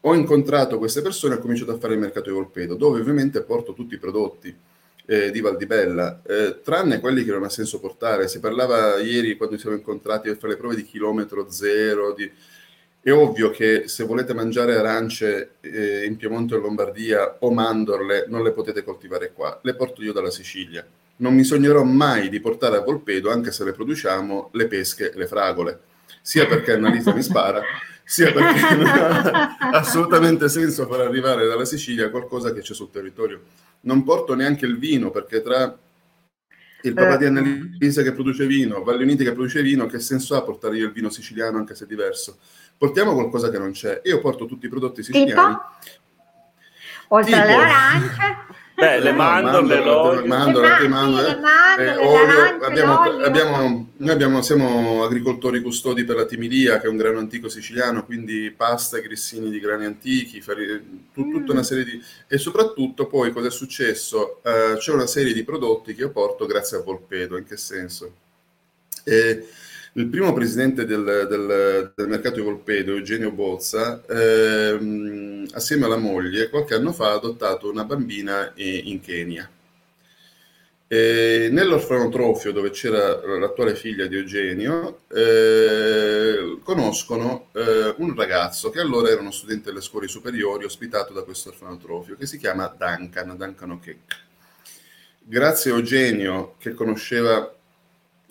Ho incontrato queste persone e ho cominciato a fare il mercato di Volpedo, dove ovviamente porto tutti i prodotti eh, di Valdibella, eh, tranne quelli che non ha senso portare. Si parlava ieri quando ci siamo incontrati per fare le prove di chilometro zero, di, è ovvio che se volete mangiare arance eh, in Piemonte o Lombardia o mandorle non le potete coltivare qua, le porto io dalla Sicilia. Non mi sognerò mai di portare a Volpedo, anche se le produciamo, le pesche e le fragole, sia perché Annalisa mi spara, sia perché non ha assolutamente senso far arrivare dalla Sicilia qualcosa che c'è sul territorio. Non porto neanche il vino, perché tra il papà di Annalisa che produce vino, Valle Uniti che produce vino, che senso ha portare io il vino siciliano anche se è diverso? Portiamo qualcosa che non c'è. Io porto tutti i prodotti siciliani. Tipo? Oltre tipo, alle arance? Beh, le mandorle, l'olio. Mandorle, le mandorle, le mandorle, eh, olio, abbiamo, abbiamo, noi abbiamo, siamo agricoltori custodi per la timilia, che è un grano antico siciliano, quindi pasta grissini di grani antichi, fari, tut, tutta una mm. serie di... E soprattutto poi cosa è successo? Uh, c'è una serie di prodotti che io porto grazie a Volpedo, in che senso? E, il primo presidente del, del, del mercato di Volpedo, Eugenio Bozza, ehm, assieme alla moglie, qualche anno fa ha adottato una bambina in Kenya. E nell'orfanotrofio dove c'era l'attuale figlia di Eugenio, eh, conoscono eh, un ragazzo che allora era uno studente delle scuole superiori ospitato da questo orfanotrofio, che si chiama Duncan, Duncan O'Keefe. Grazie a Eugenio, che conosceva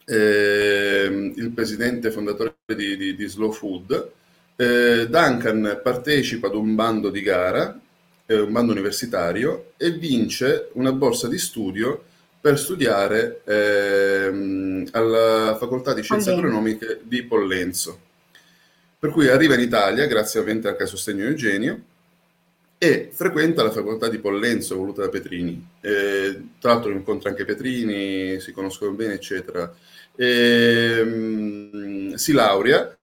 eh, il presidente fondatore di, di, di Slow Food, eh, Duncan partecipa ad un bando di gara, eh, un bando universitario, e vince una borsa di studio per studiare ehm, alla facoltà di scienze agronomiche di Pollenzo. Per cui arriva in Italia, grazie ovviamente anche al sostegno di Eugenio, e frequenta la facoltà di Pollenzo voluta da Petrini. Eh, tra l'altro incontra anche Petrini, si conoscono bene, eccetera ehm, si laurea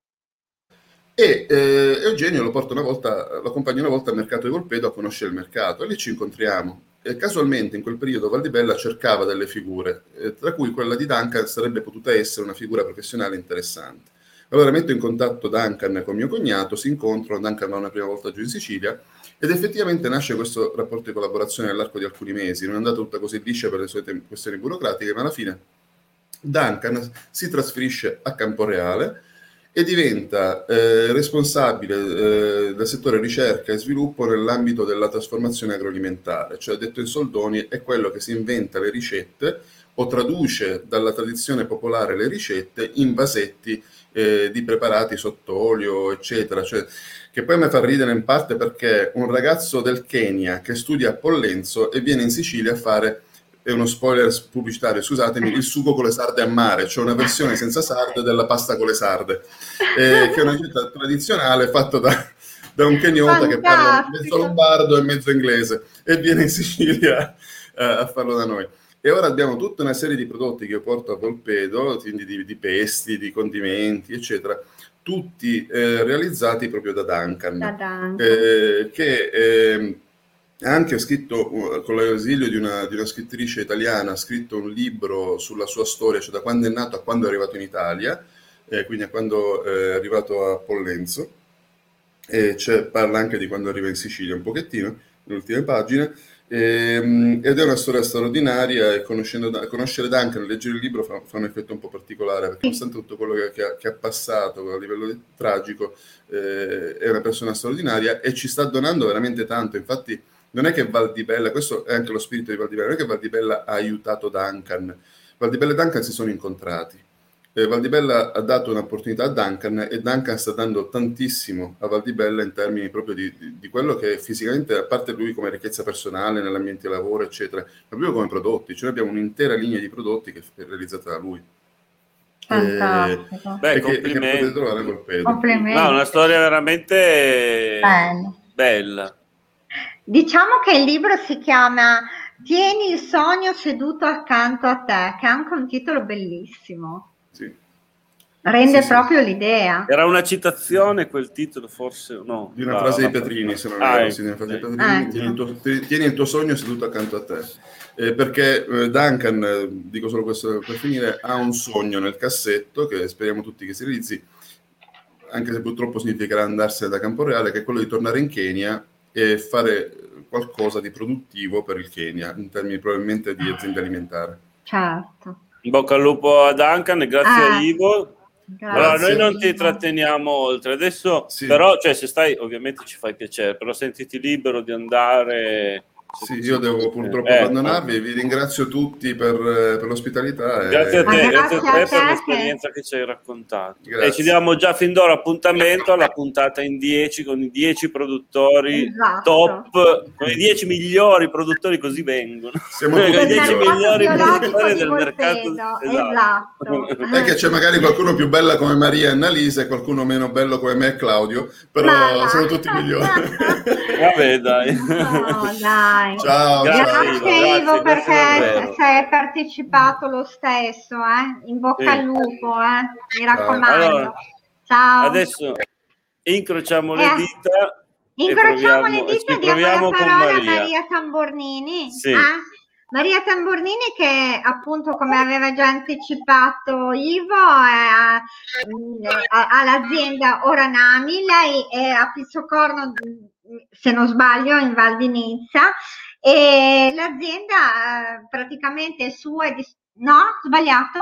e eh, Eugenio lo porta una volta, lo accompagna una volta al mercato di Volpedo a conoscere il mercato e lì ci incontriamo. E casualmente in quel periodo Valdibella cercava delle figure, eh, tra cui quella di Duncan sarebbe potuta essere una figura professionale interessante. Allora metto in contatto Duncan con mio cognato, si incontrano, Duncan va una prima volta giù in Sicilia ed effettivamente nasce questo rapporto di collaborazione nell'arco di alcuni mesi. Non è andata tutta così liscia per le solite questioni burocratiche, ma alla fine Duncan si trasferisce a Camporeale e diventa eh, responsabile eh, del settore ricerca e sviluppo nell'ambito della trasformazione agroalimentare, cioè detto in soldoni è quello che si inventa le ricette o traduce dalla tradizione popolare le ricette in vasetti eh, di preparati sott'olio, eccetera. Cioè, che poi mi fa ridere in parte perché un ragazzo del Kenya che studia a Pollenzo e viene in Sicilia a fare è uno spoiler pubblicitario, scusatemi, il sugo con le sarde a mare, cioè una versione senza sarde della pasta con le sarde, eh, che è una ricetta tradizionale fatta da, da un kenyota che parla mezzo lombardo e mezzo inglese e viene in Sicilia eh, a farlo da noi. E ora abbiamo tutta una serie di prodotti che io porto a Volpedo, quindi di, di pesti, di condimenti, eccetera, tutti eh, realizzati proprio da Duncan, da Duncan. Eh, che ehm, anche ha scritto, con l'ausilio di una, di una, scrittrice italiana, ha scritto un libro sulla sua storia, cioè da quando è nato a quando è arrivato in Italia, eh, quindi a quando è arrivato a Pollenzo, e parla anche di quando arriva in Sicilia un pochettino, nelle ultime pagine, ehm, ed è una storia straordinaria e conoscere Duncan, leggere il libro fa, fa, un effetto un po' particolare, perché nonostante tutto quello che, che, ha, che ha, passato a livello tragico, eh, è una persona straordinaria e ci sta donando veramente tanto, infatti non è che Valdibella, questo è anche lo spirito di Valdibella, non è che Valdibella ha aiutato Duncan, Valdibella e Duncan si sono incontrati. Eh, Valdibella ha dato un'opportunità a Duncan e Duncan sta dando tantissimo a Valdibella in termini proprio di, di, di quello che fisicamente, a parte lui come ricchezza personale nell'ambiente di lavoro, eccetera, ma proprio come prodotti. Cioè abbiamo un'intera linea di prodotti che è realizzata da lui. Fantastico. Eh, Beh, complimenti. Che trovare complimenti. No, una storia veramente Bene. bella. Diciamo che il libro si chiama Tieni il sogno seduto accanto a te, che è anche un titolo bellissimo. Sì. Rende sì, proprio sì. l'idea. Era una citazione quel titolo, forse no. Di una frase di Petrini, se non ah, ecco. frase di Petrini. Ah, tieni, il tuo, tieni, il tuo, sogno seduto accanto a te. Eh, perché eh, Duncan, eh, dico solo questo per finire, ha un sogno nel cassetto che speriamo tutti che si realizzi, anche se purtroppo significherà andarsene da Camporeale, che è quello di tornare in Kenya e fare qualcosa di produttivo per il Kenya, in termini probabilmente di azienda alimentare. Certo. In bocca al lupo a Duncan e grazie ah. a Ivo. Allora, noi non ti tratteniamo oltre. Adesso, sì. però, cioè, se stai, ovviamente ci fai piacere, però sentiti libero di andare Sì, io devo purtroppo eh, abbandonarvi e vi ringrazio tutti per, per l'ospitalità. Grazie a te, grazie a te per l'esperienza che ci hai raccontato. Grazie. E ci diamo già fin d'ora appuntamento alla puntata in 10 con i 10 produttori esatto. top, con i 10 migliori produttori così vengono. Siamo tutti i 10 migliori produttori del mercato. Esatto. È che c'è magari qualcuno più bella come Maria e Annalisa e qualcuno meno bello come me e Claudio, però Ma... sono tutti migliori. Vabbè, dai. No, dai. Ciao, grazie, grazie Ivo perché sei partecipato lo stesso, eh? In bocca sì. al lupo, eh? Mi raccomando. Allora, Ciao. Adesso incrociamo le eh. dita. Incrociamo le dita e diamo la parola a Maria Tambornini. Sì. Eh? Maria Tambornini che appunto come aveva già anticipato Ivo è, all'azienda Oranami, lei è a Pizzocorno se non sbaglio in Val di Nizza e l'azienda eh, praticamente è sua e di... no? Sbagliato?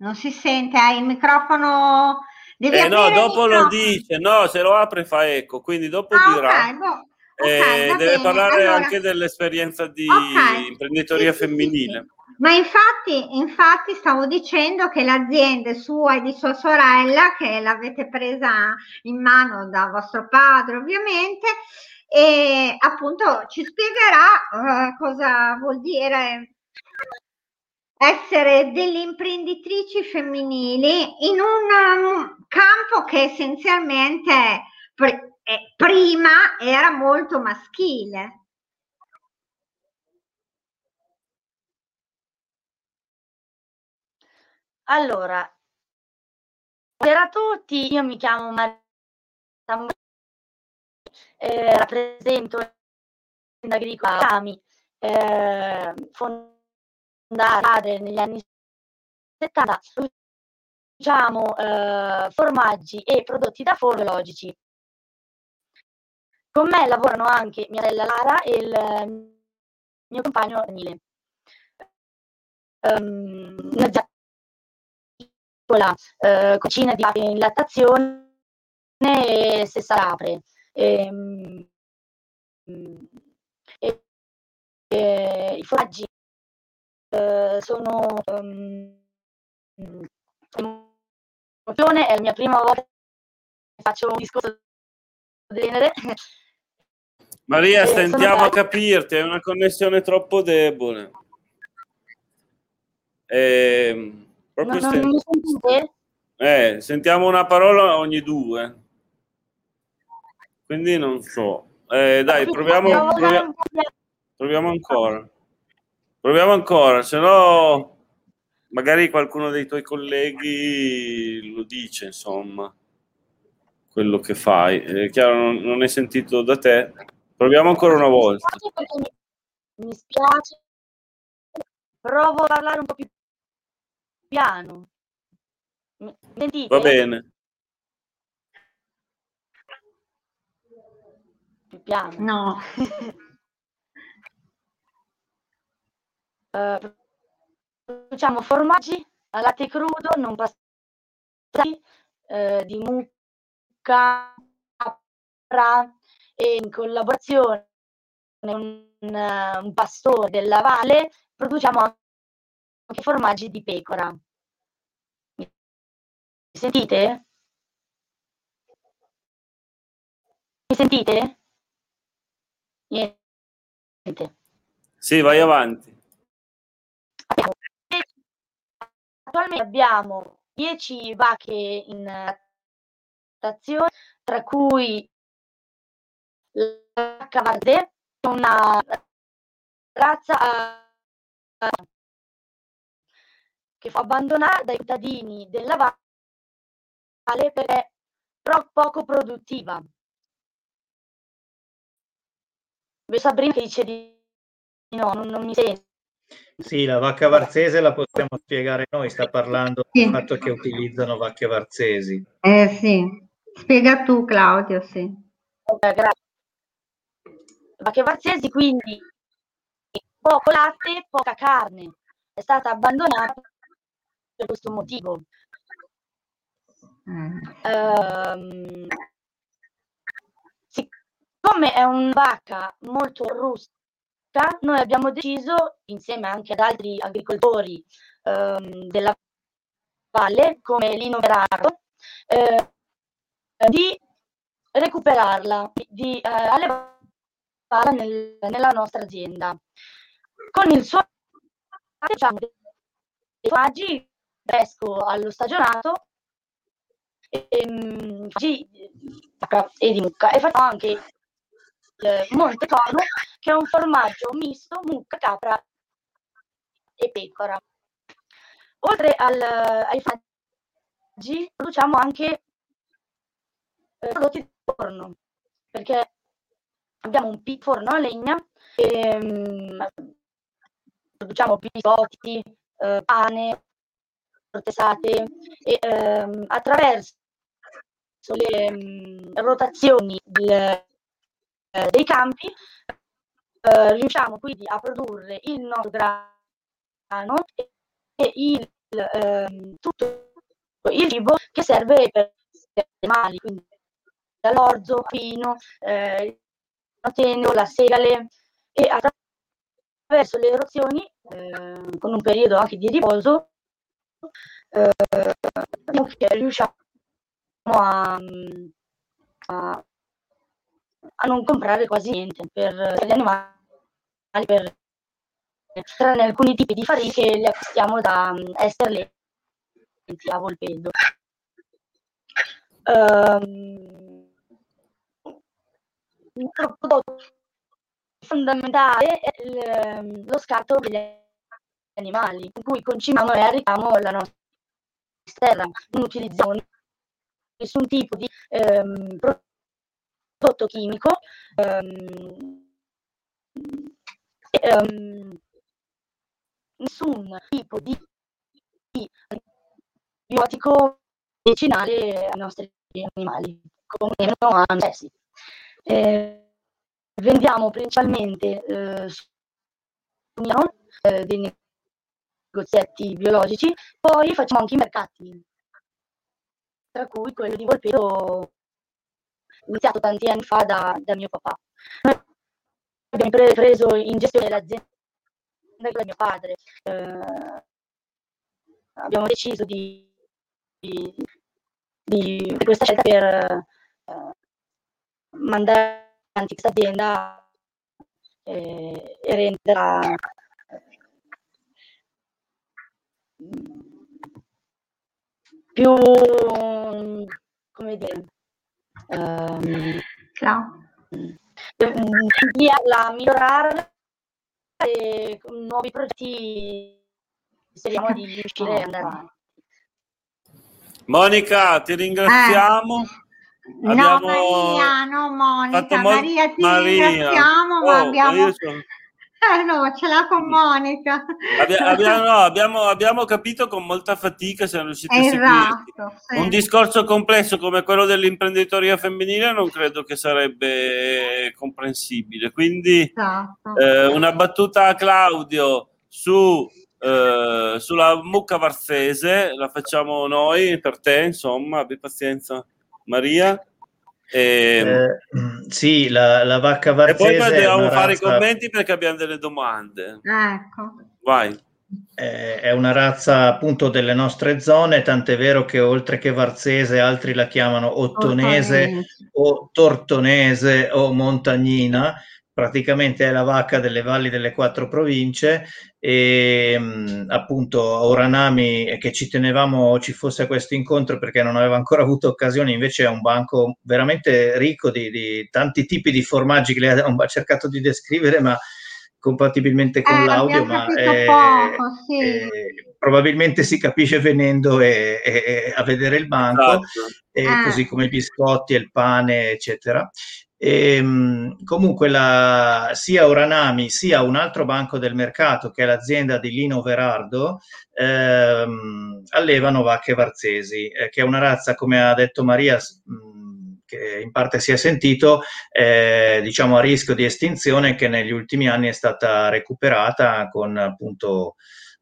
Non si sente, hai il microfono Devi eh no, dopo lo dice, no, se lo apre fa eco, quindi dopo ah, dirà. Okay, boh. Okay, eh, deve bene. parlare allora, anche dell'esperienza di okay. imprenditoria sì, femminile. Sì, sì. Ma infatti, infatti stavo dicendo che l'azienda sua e di sua sorella, che l'avete presa in mano da vostro padre ovviamente, e appunto ci spiegherà uh, cosa vuol dire essere delle imprenditrici femminili in un um, campo che essenzialmente eh, prima era molto maschile. Allora, buonasera a tutti, io mi chiamo Maria eh, rappresento l'agricola Cami, eh, fondata negli anni 70, produciamo eh, formaggi e prodotti da forno biologici. Con me lavorano anche mia sorella Lara e il mio compagno Daniele. Um, piccola uh, cucina di in lattazione e stessa apre. E, e, e, I formaggi uh, sono um, è la mia prima volta che faccio un discorso del genere Maria, stentiamo a capirti, è una connessione troppo debole. Eh, proprio non, non sent- eh, sentiamo una parola ogni due. Quindi non so. Eh, dai, proviamo, proviamo, proviamo ancora. Proviamo ancora, se no magari qualcuno dei tuoi colleghi lo dice, insomma, quello che fai. È chiaro, non, non è sentito da te. Proviamo ancora una volta. Mi spiace. Provo a parlare un po' più piano. Sentite? Va bene. Più piano. No. uh, facciamo formaggi a latte crudo, non passati, uh, di mucca, capra, e in collaborazione con un, un pastore della valle produciamo anche formaggi di pecora. Mi sentite? Mi sentite? Niente. Sì, vai avanti. Attualmente abbiamo 10 vacche in stazione, tra cui la Cavade è una razza che fu abbandonata dai cittadini della valle perché è troppo poco produttiva. Sabrina che dice di no, non, non mi sente. Sì, la vacca varzese la possiamo spiegare noi, sta parlando sì. del fatto che utilizzano vacche varzesi. Eh sì, spiega tu Claudio, sì. Eh, grazie vacche varzesi, quindi poco latte, poca carne. È stata abbandonata per questo motivo. Mm. Um, si, Come è una vacca molto robusta, noi abbiamo deciso, insieme anche ad altri agricoltori ehm, della valle, come Lino Verardo, eh, di recuperarla, di eh, allevarla nel, nella nostra azienda. Con il suo facciamo dei fresco allo stagionato e, ehm, e di mucca e facciamo anche il Monte Corno che è un formaggio misto mucca, capra e pecora. Oltre al, ai formaggi produciamo anche eh, prodotti di forno perché abbiamo un forno a legna e um, produciamo biscotti, eh, pane, protestate e ehm, attraverso le mh, rotazioni del, eh, dei campi eh, riusciamo quindi a produrre il nostro grano e, il, ehm, tutto il cibo che serve per gli animali, quindi dall'orzo, eh, il la segale e attraverso le erozioni eh, con un periodo anche di riposo eh, riusciamo a, a, a, non comprare quasi niente per, gli animali, per, tranne alcuni tipi di farine che li acquistiamo da um, Ester a Volpedo. Um, un prodotto fondamentale è il, lo scarto degli animali, in cui concimiamo e arriviamo la nostra terra, non utilizziamo nessun tipo di ehm, prodotto chimico ehm, ehm, nessun tipo di, di antibiotico medicinale ai nostri animali, come a noi eh, vendiamo principalmente eh, su eh, dei negozietti biologici, poi facciamo anche i mercati, tra cui quello di Volpedo iniziato tanti anni fa da, da mio papà. Noi abbiamo pre- preso in gestione l'azienda da mio padre. Eh, abbiamo deciso di, di, di, questa scelta per eh, mandare avanti questa azienda e, e renderla più come dire um, no. la migliorare e con nuovi progetti speriamo di riuscire ad andare avanti Monica ti ringraziamo eh. no Maria no Monica Maria ti Maria. ringraziamo oh, ma abbiamo sono... Eh no, ce l'ha con Monica. abbiamo, no, abbiamo, abbiamo, capito con molta fatica, siamo riusciti esatto, a seguire. Sì. Un discorso complesso come quello dell'imprenditoria femminile non credo che sarebbe comprensibile. Quindi esatto. eh, una battuta a Claudio su, eh, sulla mucca varzese, la facciamo noi per te, insomma, abbi pazienza. Maria? E... Ehm, eh, sì, la, la vacca varzese. E poi dobbiamo fare razza... i commenti perché abbiamo delle domande. Ecco. Vai. È una razza appunto delle nostre zone, tant'è vero che oltre che varzese altri la chiamano ottonese, ottonese. o tortonese o montagnina praticamente è la vacca delle valli delle quattro province e mh, appunto Oranami che ci tenevamo ci fosse questo incontro perché non aveva ancora avuto occasione invece è un banco veramente ricco di, di tanti tipi di formaggi che lei ha cercato di descrivere ma compatibilmente con eh, l'audio ma è, poco, sì. è, probabilmente si capisce venendo e, e, a vedere il banco esatto. così come i biscotti e il pane eccetera e, ehm, comunque la, sia Oranami sia un altro banco del mercato che è l'azienda di Lino Verardo ehm, allevano vacche varzesi, eh, che è una razza, come ha detto Maria, mh, che in parte si è sentito, eh, diciamo a rischio di estinzione, che negli ultimi anni è stata recuperata con appunto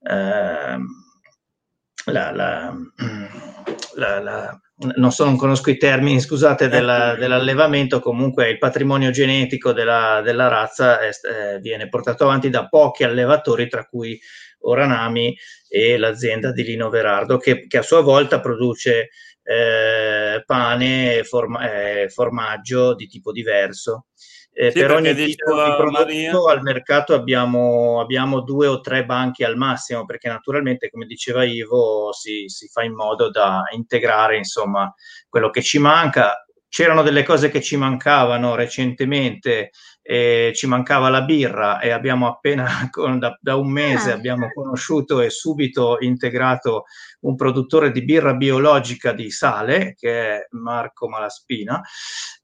ehm, la, la, la, non, so, non conosco i termini, scusate, della, dell'allevamento, comunque il patrimonio genetico della, della razza è, eh, viene portato avanti da pochi allevatori, tra cui Oranami e l'azienda di Lino Verardo, che, che a sua volta produce eh, pane e forma, eh, formaggio di tipo diverso. Eh, sì, per ogni tipo di prodotto Maria... al mercato abbiamo, abbiamo, due o tre banchi al massimo, perché naturalmente, come diceva Ivo, si, si fa in modo da integrare insomma, quello che ci manca. C'erano delle cose che ci mancavano recentemente, eh, ci mancava la birra e abbiamo appena, con, da, da, un mese, ah. abbiamo conosciuto e subito integrato un produttore di birra biologica di sale, che è Marco Malaspina,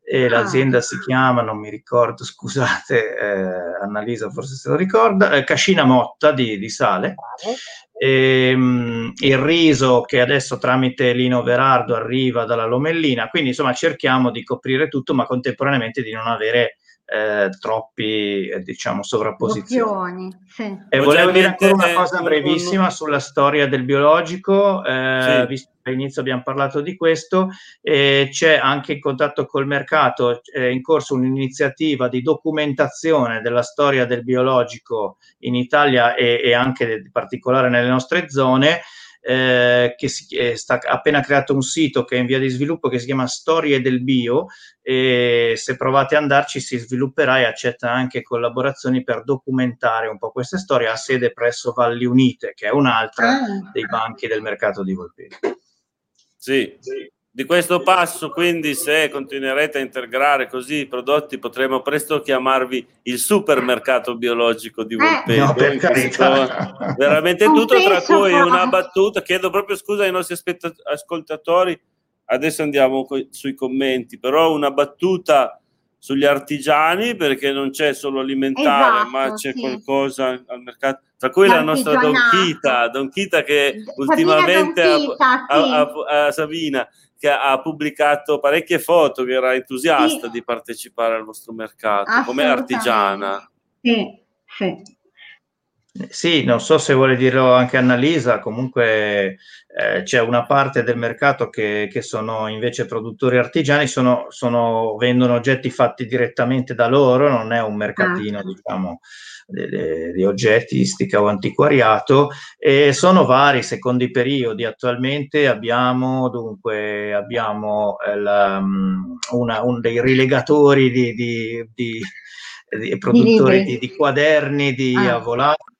e ah. l'azienda si chiama, non mi ricordo, scusate, eh, Annalisa forse se lo ricorda, eh, Cascina Motta di, di Sale. E, ehm, mh, il riso che adesso tramite Lino Verardo arriva dalla Lomellina, quindi insomma cerchiamo di coprire tutto, ma contemporaneamente di non avere eh, troppi eh, diciamo sovrapposizioni. Sì. E volevo dire ancora una cosa brevissima sulla storia del biologico, eh, sì. visto che all'inizio abbiamo parlato di questo, eh, c'è anche in contatto col mercato, è in corso un'iniziativa di documentazione della storia del biologico in Italia e, e anche in particolare nelle nostre zone eh, che si, eh, sta appena creato un sito che è in via di sviluppo che si chiama Storie del Bio e se provate ad andarci si svilupperà e accetta anche collaborazioni per documentare un po' queste storie a sede presso Valli Unite, che è un'altra ah. dei banchi del mercato di Volpini. Sì, sì. Di questo passo, quindi, se continuerete a integrare così i prodotti, potremo presto chiamarvi il supermercato biologico di Volpedo. Eh, no, per carità. Veramente tutto, tra cui una battuta. Chiedo proprio scusa ai nostri ascoltatori, adesso andiamo co- sui commenti, però una battuta sugli artigiani perché non c'è solo alimentare, esatto, ma c'è sì. qualcosa al mercato, tra cui la nostra Don Chita, Don Chita che Sabina ultimamente Don Chita, a, a, a, a Sabina che ha pubblicato parecchie foto, che era entusiasta sì. di partecipare al vostro mercato, come artigiana. Sì, sì. Sì, non so se vuole dirlo anche Annalisa, comunque eh, c'è una parte del mercato che, che sono invece produttori artigiani, sono, sono, vendono oggetti fatti direttamente da loro, non è un mercatino, ah. diciamo, di, di oggettistica o antiquariato, e sono vari secondo i periodi. Attualmente abbiamo, dunque, abbiamo eh, la, mm, una, un dei rilegatori di, di, di produttori di, di, quaderni di ah.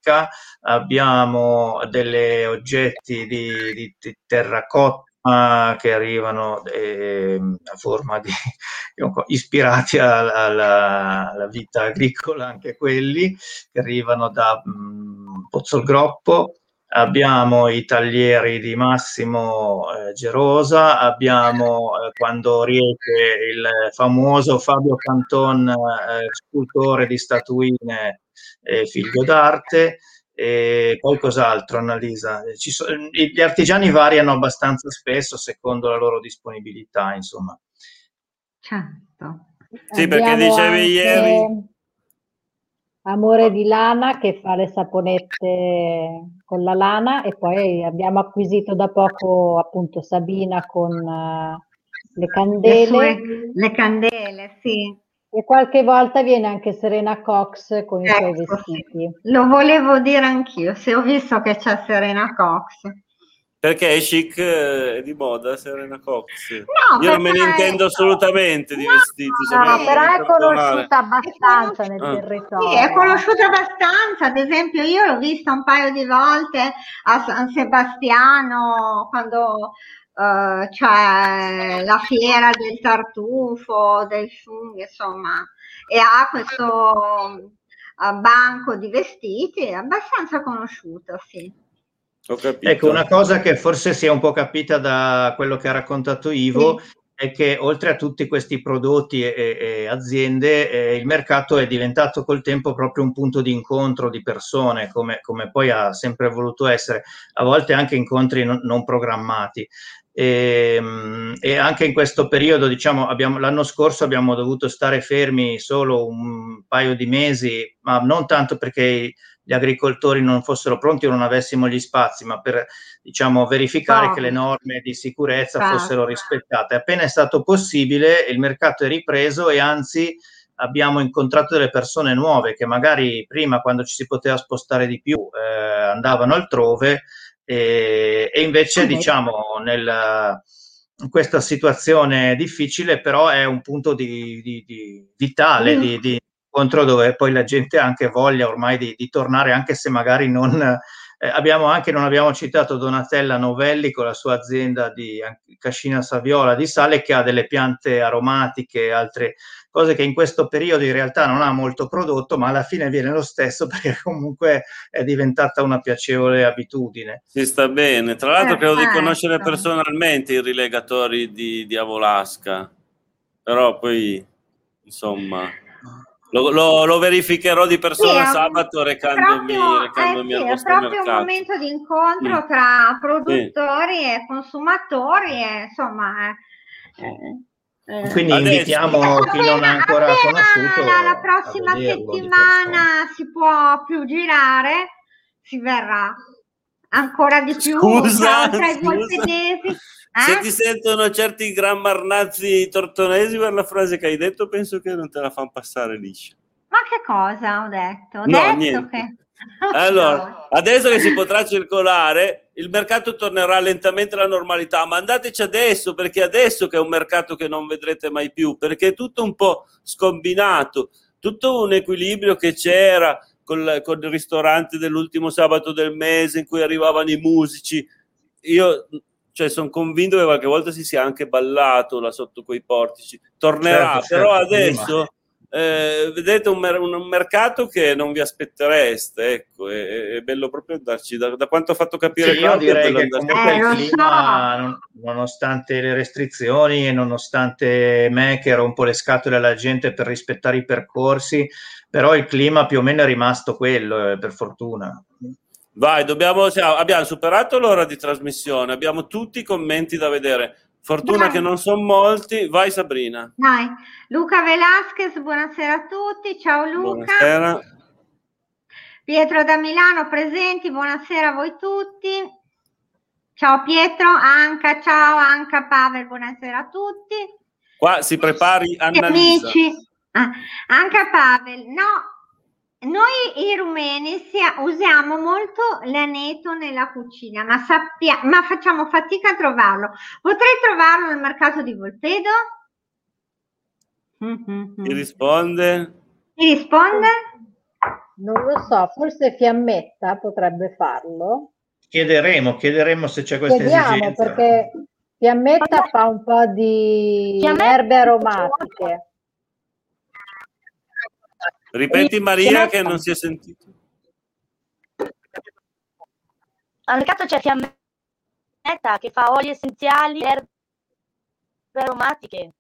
Avolacca, abbiamo degli oggetti di, di, di terracotta che arrivano eh, a forma di ispirati alla, alla, alla, vita agricola, anche quelli che arrivano da mh, mm, Pozzolgroppo abbiamo i taglieri di Massimo eh, Gerosa, abbiamo eh, quando riesce il famoso Fabio Canton, eh, scultore di statuine e figlio d'arte, e poi cos'altro, Annalisa? So, gli artigiani variano abbastanza spesso secondo la loro disponibilità, insomma. Certo. Sì, perché dicevi ieri Amore di lana che fa le saponette con la lana e poi abbiamo acquisito da poco appunto Sabina con uh, le candele. Le, sue, le, candele, sì. E qualche volta viene anche Serena Cox con ecco, i suoi ecco, vestiti. Lo volevo dire anch'io, se ho visto che c'è Serena Cox. Perché è chic è eh, di moda Serena Cox. No, Io non me ne intendo assolutamente di no, vestiti. No, però è conosciuta abbastanza nel ah. territorio. Sì, è conosciuta abbastanza. Ad esempio, io l'ho vista un paio di volte a San Sebastiano quando uh, c'è la fiera del tartufo, del funghi, insomma, e ha questo uh, banco di vestiti, è abbastanza conosciuta, sì. Ecco, una cosa che forse si è un po' capita da quello che ha raccontato Ivo sì. è che oltre a tutti questi prodotti e, e aziende, eh, il mercato è diventato col tempo proprio un punto di incontro di persone, come, come poi ha sempre voluto essere, a volte anche incontri non, non programmati. E, ehm, e, anche in questo periodo, diciamo, abbiamo, l'anno scorso abbiamo dovuto stare fermi solo un paio di mesi, ma non tanto perché gli agricoltori non fossero pronti o non avessimo gli spazi, ma per diciamo, verificare no. che le norme di sicurezza ah. fossero rispettate. Appena è stato possibile, il mercato è ripreso e anzi abbiamo incontrato delle persone nuove che magari prima, quando ci si poteva spostare di più, eh, andavano altrove e, e invece, okay. diciamo, nel, in questa situazione difficile, però è un punto di, di, di vitale, mm. di, di incontro dove poi la gente ha anche voglia ormai di, di tornare, anche se magari non eh, abbiamo anche, non abbiamo citato Donatella Novelli con la sua azienda di Cascina Saviola di Sale che ha delle piante aromatiche e altre cose che in questo periodo in realtà non ha molto prodotto, ma alla fine viene lo stesso perché comunque è diventata una piacevole abitudine. Si sta bene, tra l'altro credo di conoscere personalmente i rilegatori di, di Avolasca, però poi insomma lo, lo, lo, verificherò di persona sì, sabato recandomi, proprio, recandomi eh sì, È proprio mercato. un momento di incontro mm. tra produttori sì. e consumatori e insomma... Eh, eh. Quindi Adesso, invitiamo chi non ha ancora conosciuto. La, la prossima settimana si può più girare, si verrà ancora di più scusa, tra i eh? Se ti sentono certi gran marnazzi tortonesi per la frase che hai detto, penso che non te la fanno passare liscia. Ma che cosa ho detto? Ho no, detto niente. che... Allora, adesso che si potrà circolare, il mercato tornerà lentamente alla normalità, ma andateci adesso, perché adesso che è un mercato che non vedrete mai più, perché è tutto un po' scombinato, tutto un equilibrio che c'era con, con il ristorante dell'ultimo sabato del mese in cui arrivavano i musici. Io cioè sono convinto che qualche volta si sia anche ballato là sotto quei portici. Tornerà, certo, però certo, adesso eh, vedete un, mer- un, mercato che non vi aspettereste, ecco, è, è bello proprio andarci, da, da, quanto ho fatto capire sì, io direi che comunque il eh, clima, nonostante le restrizioni e nonostante me che rompo le scatole alla gente per rispettare i percorsi, però il clima più o meno è rimasto quello, eh, per fortuna. Vai, dobbiamo, cioè, abbiamo superato l'ora di trasmissione, abbiamo tutti i commenti da vedere. Fortuna Dai. che non sono molti. Vai Sabrina. Dai. Luca Velasquez, buonasera a tutti. Ciao Luca. Buonasera. Pietro da Milano presenti, buonasera a voi tutti. Ciao Pietro, Anca, ciao Anca, Pavel, buonasera a tutti. Qua si prepari Annalisa. Amici. Ah, Anca Pavel, no, noi i rumeni usiamo molto l'aneto nella cucina, ma, sappia, ma facciamo fatica a trovarlo. Potrei trovarlo nel mercato di Volpedo? Ti risponde? Ti risponde? Non lo so, forse Fiammetta potrebbe farlo. Chiederemo, chiederemo se c'è questa Chiediamo, esigenza. perché Fiammetta fa un po' di Fiammetta erbe aromatiche. Ripeti Maria che non si è sentito. Al mercato c'è Fiammetta che fa oli essenziali, erbe aromatiche.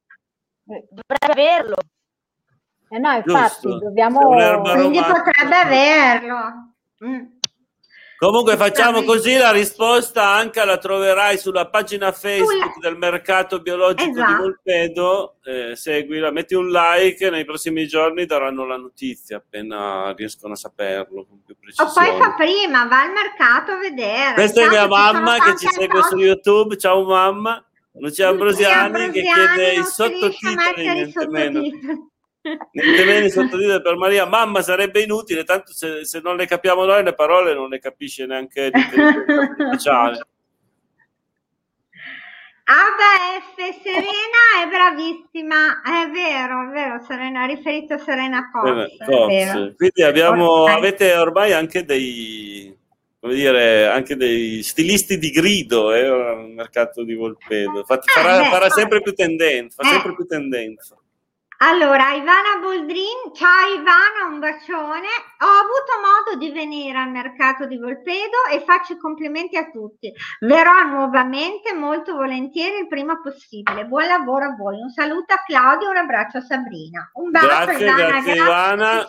Dovrebbe averlo. Eh no, infatti, Giusto. dobbiamo... Quindi potrebbe averlo. Mm. Comunque facciamo così, la risposta anche la troverai sulla pagina Facebook del mercato biologico esatto. di Volpedo, eh, seguila, metti un like, nei prossimi giorni daranno la notizia appena riescono a saperlo con più precisione. O poi fa prima, va al mercato a vedere. Questa è mia mamma che ci segue cose. su YouTube, ciao mamma, Lucia Ambrosiani, Ambrosiani che chiede i sottotitoli, niente meno. Niente meno sottotitoli per Maria, mamma sarebbe inutile, tanto se, se, non le capiamo noi le parole non le capisce neanche speciale. ABF Serena è bravissima, è vero, è vero, Serena, ha riferito a Serena Cox. Quindi abbiamo, ormai. avete ormai anche dei, come dire, anche dei stilisti di grido, eh, il mercato di Volpedo. Fa, farà, eh, farà sempre più tendenza, fa eh. sempre più tendenza. Allora, Ivana Boldrin, ciao Ivana, un bacione. Ho avuto modo di venire al mercato di Volpedo e faccio i complimenti a tutti. Verrò nuovamente molto volentieri il prima possibile. Buon lavoro a voi. Un saluto a Claudio, un abbraccio a Sabrina. Un bacio grazie, Ivana, grazie, Ivana.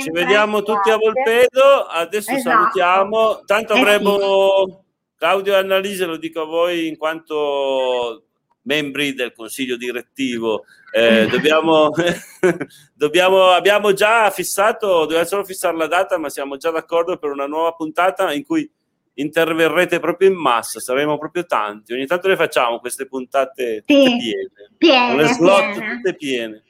Ci vediamo tutti a Volpedo. Adesso esatto. salutiamo. Tanto eh avremo... Sì Claudio e Annalise, lo dico a voi in quanto membri del consiglio direttivo, eh, dobbiamo, dobbiamo, abbiamo già fissato, dobbiamo solo fissare la data, ma siamo già d'accordo per una nuova puntata in cui interverrete proprio in massa, saremo proprio tanti. Ogni tanto le facciamo queste puntate sì, piene, piene, le slot piene. tutte piene.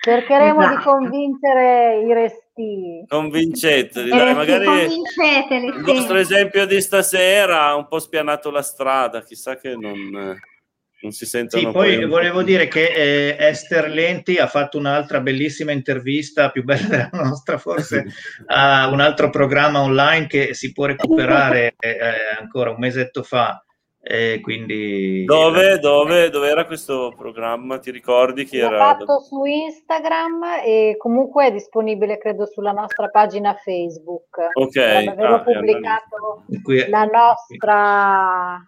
Cercheremo esatto. di convincere i resti. Convinceteli, dai, magari convinceteli, il sì. nostro esempio di stasera ha un po' spianato la strada, chissà che non non si sentono. Sì, poi volevo dire che eh, Esther Lenti ha fatto un'altra bellissima intervista, più bella della nostra forse, a un altro programma online che si può recuperare eh, ancora un mesetto fa. Eh, quindi dove, eh, dove, dove, era questo programma? Ti ricordi chi era? fatto su Instagram e comunque è disponibile credo sulla nostra pagina Facebook. Ok. Avevo ah, pubblicato la nostra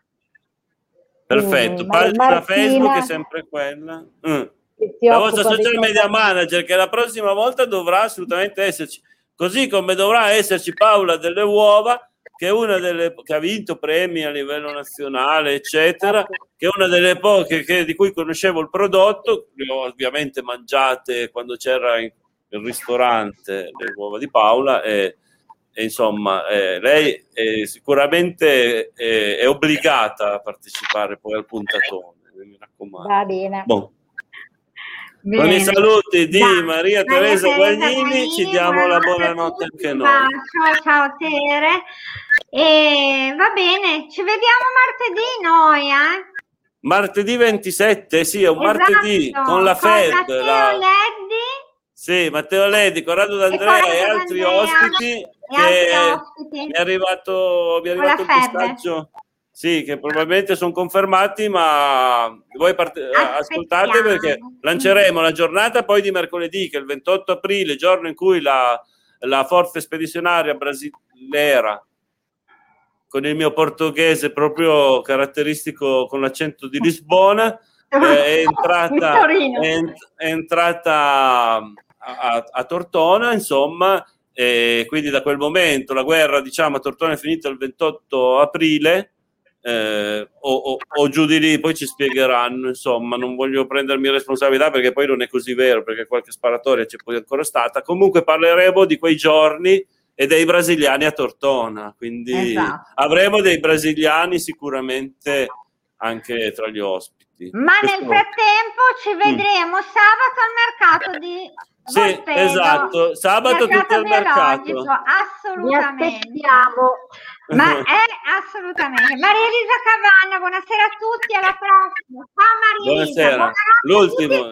Perfetto, mm, pagina Facebook è sempre quella. Mm. La vostra social media manager che la prossima volta dovrà assolutamente esserci. Così come dovrà esserci Paola delle Uova, che è una delle che ha vinto premi a livello nazionale, eccetera, che è una delle poche che, di cui conoscevo il prodotto, le ho ovviamente mangiate quando c'era il ristorante le uova di Paola e insomma, eh, lei è sicuramente è, è, obbligata a partecipare poi al puntatone, mi raccomando. Va bene. Bon. bene. Con i saluti di da. Maria Teresa Guagnini ci diamo la buonanotte anche noi. Ciao, ciao Tere. E va bene, ci vediamo martedì noi, eh? Martedì 27, sì, è un esatto, martedì con la Fed. Matteo la... Leddi. Sì, Matteo Leddi, Corrado D'Andrea e, e altri ospiti che mi è arrivato, mi è arrivato un messaggio. Sì, che probabilmente sono confermati, ma voi parte- ascoltate perché lanceremo la giornata poi di mercoledì, che è il 28 aprile, giorno in cui la, la forza spedizionaria brasiliera, con il mio portoghese proprio caratteristico con l'accento di Lisbona, eh, è entrata, è, è entrata a, a, a Tortona, insomma, e quindi da quel momento la guerra diciamo a Tortona è finita il 28 aprile eh, o, o, o, giù di lì poi ci spiegheranno insomma non voglio prendermi responsabilità perché poi non è così vero perché qualche sparatoria c'è poi ancora stata comunque parleremo di quei giorni e dei brasiliani a Tortona quindi esatto. avremo dei brasiliani sicuramente anche tra gli ospiti ma Questo... nel frattempo ci vedremo mm. sabato al mercato di sì, esatto, sabato tutto il mercato. Assolutamente. Ma è assolutamente. Maria Elisa Cavanna, buonasera a tutti, alla prossima. Ciao Maria Buonasera. L'ultimo.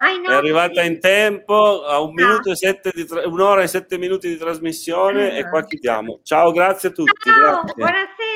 È arrivata in tempo a un minuto e sette di tra- un'ora e sette minuti di trasmissione e qua chiudiamo. Ciao, grazie a tutti. Ciao, grazie. buonasera.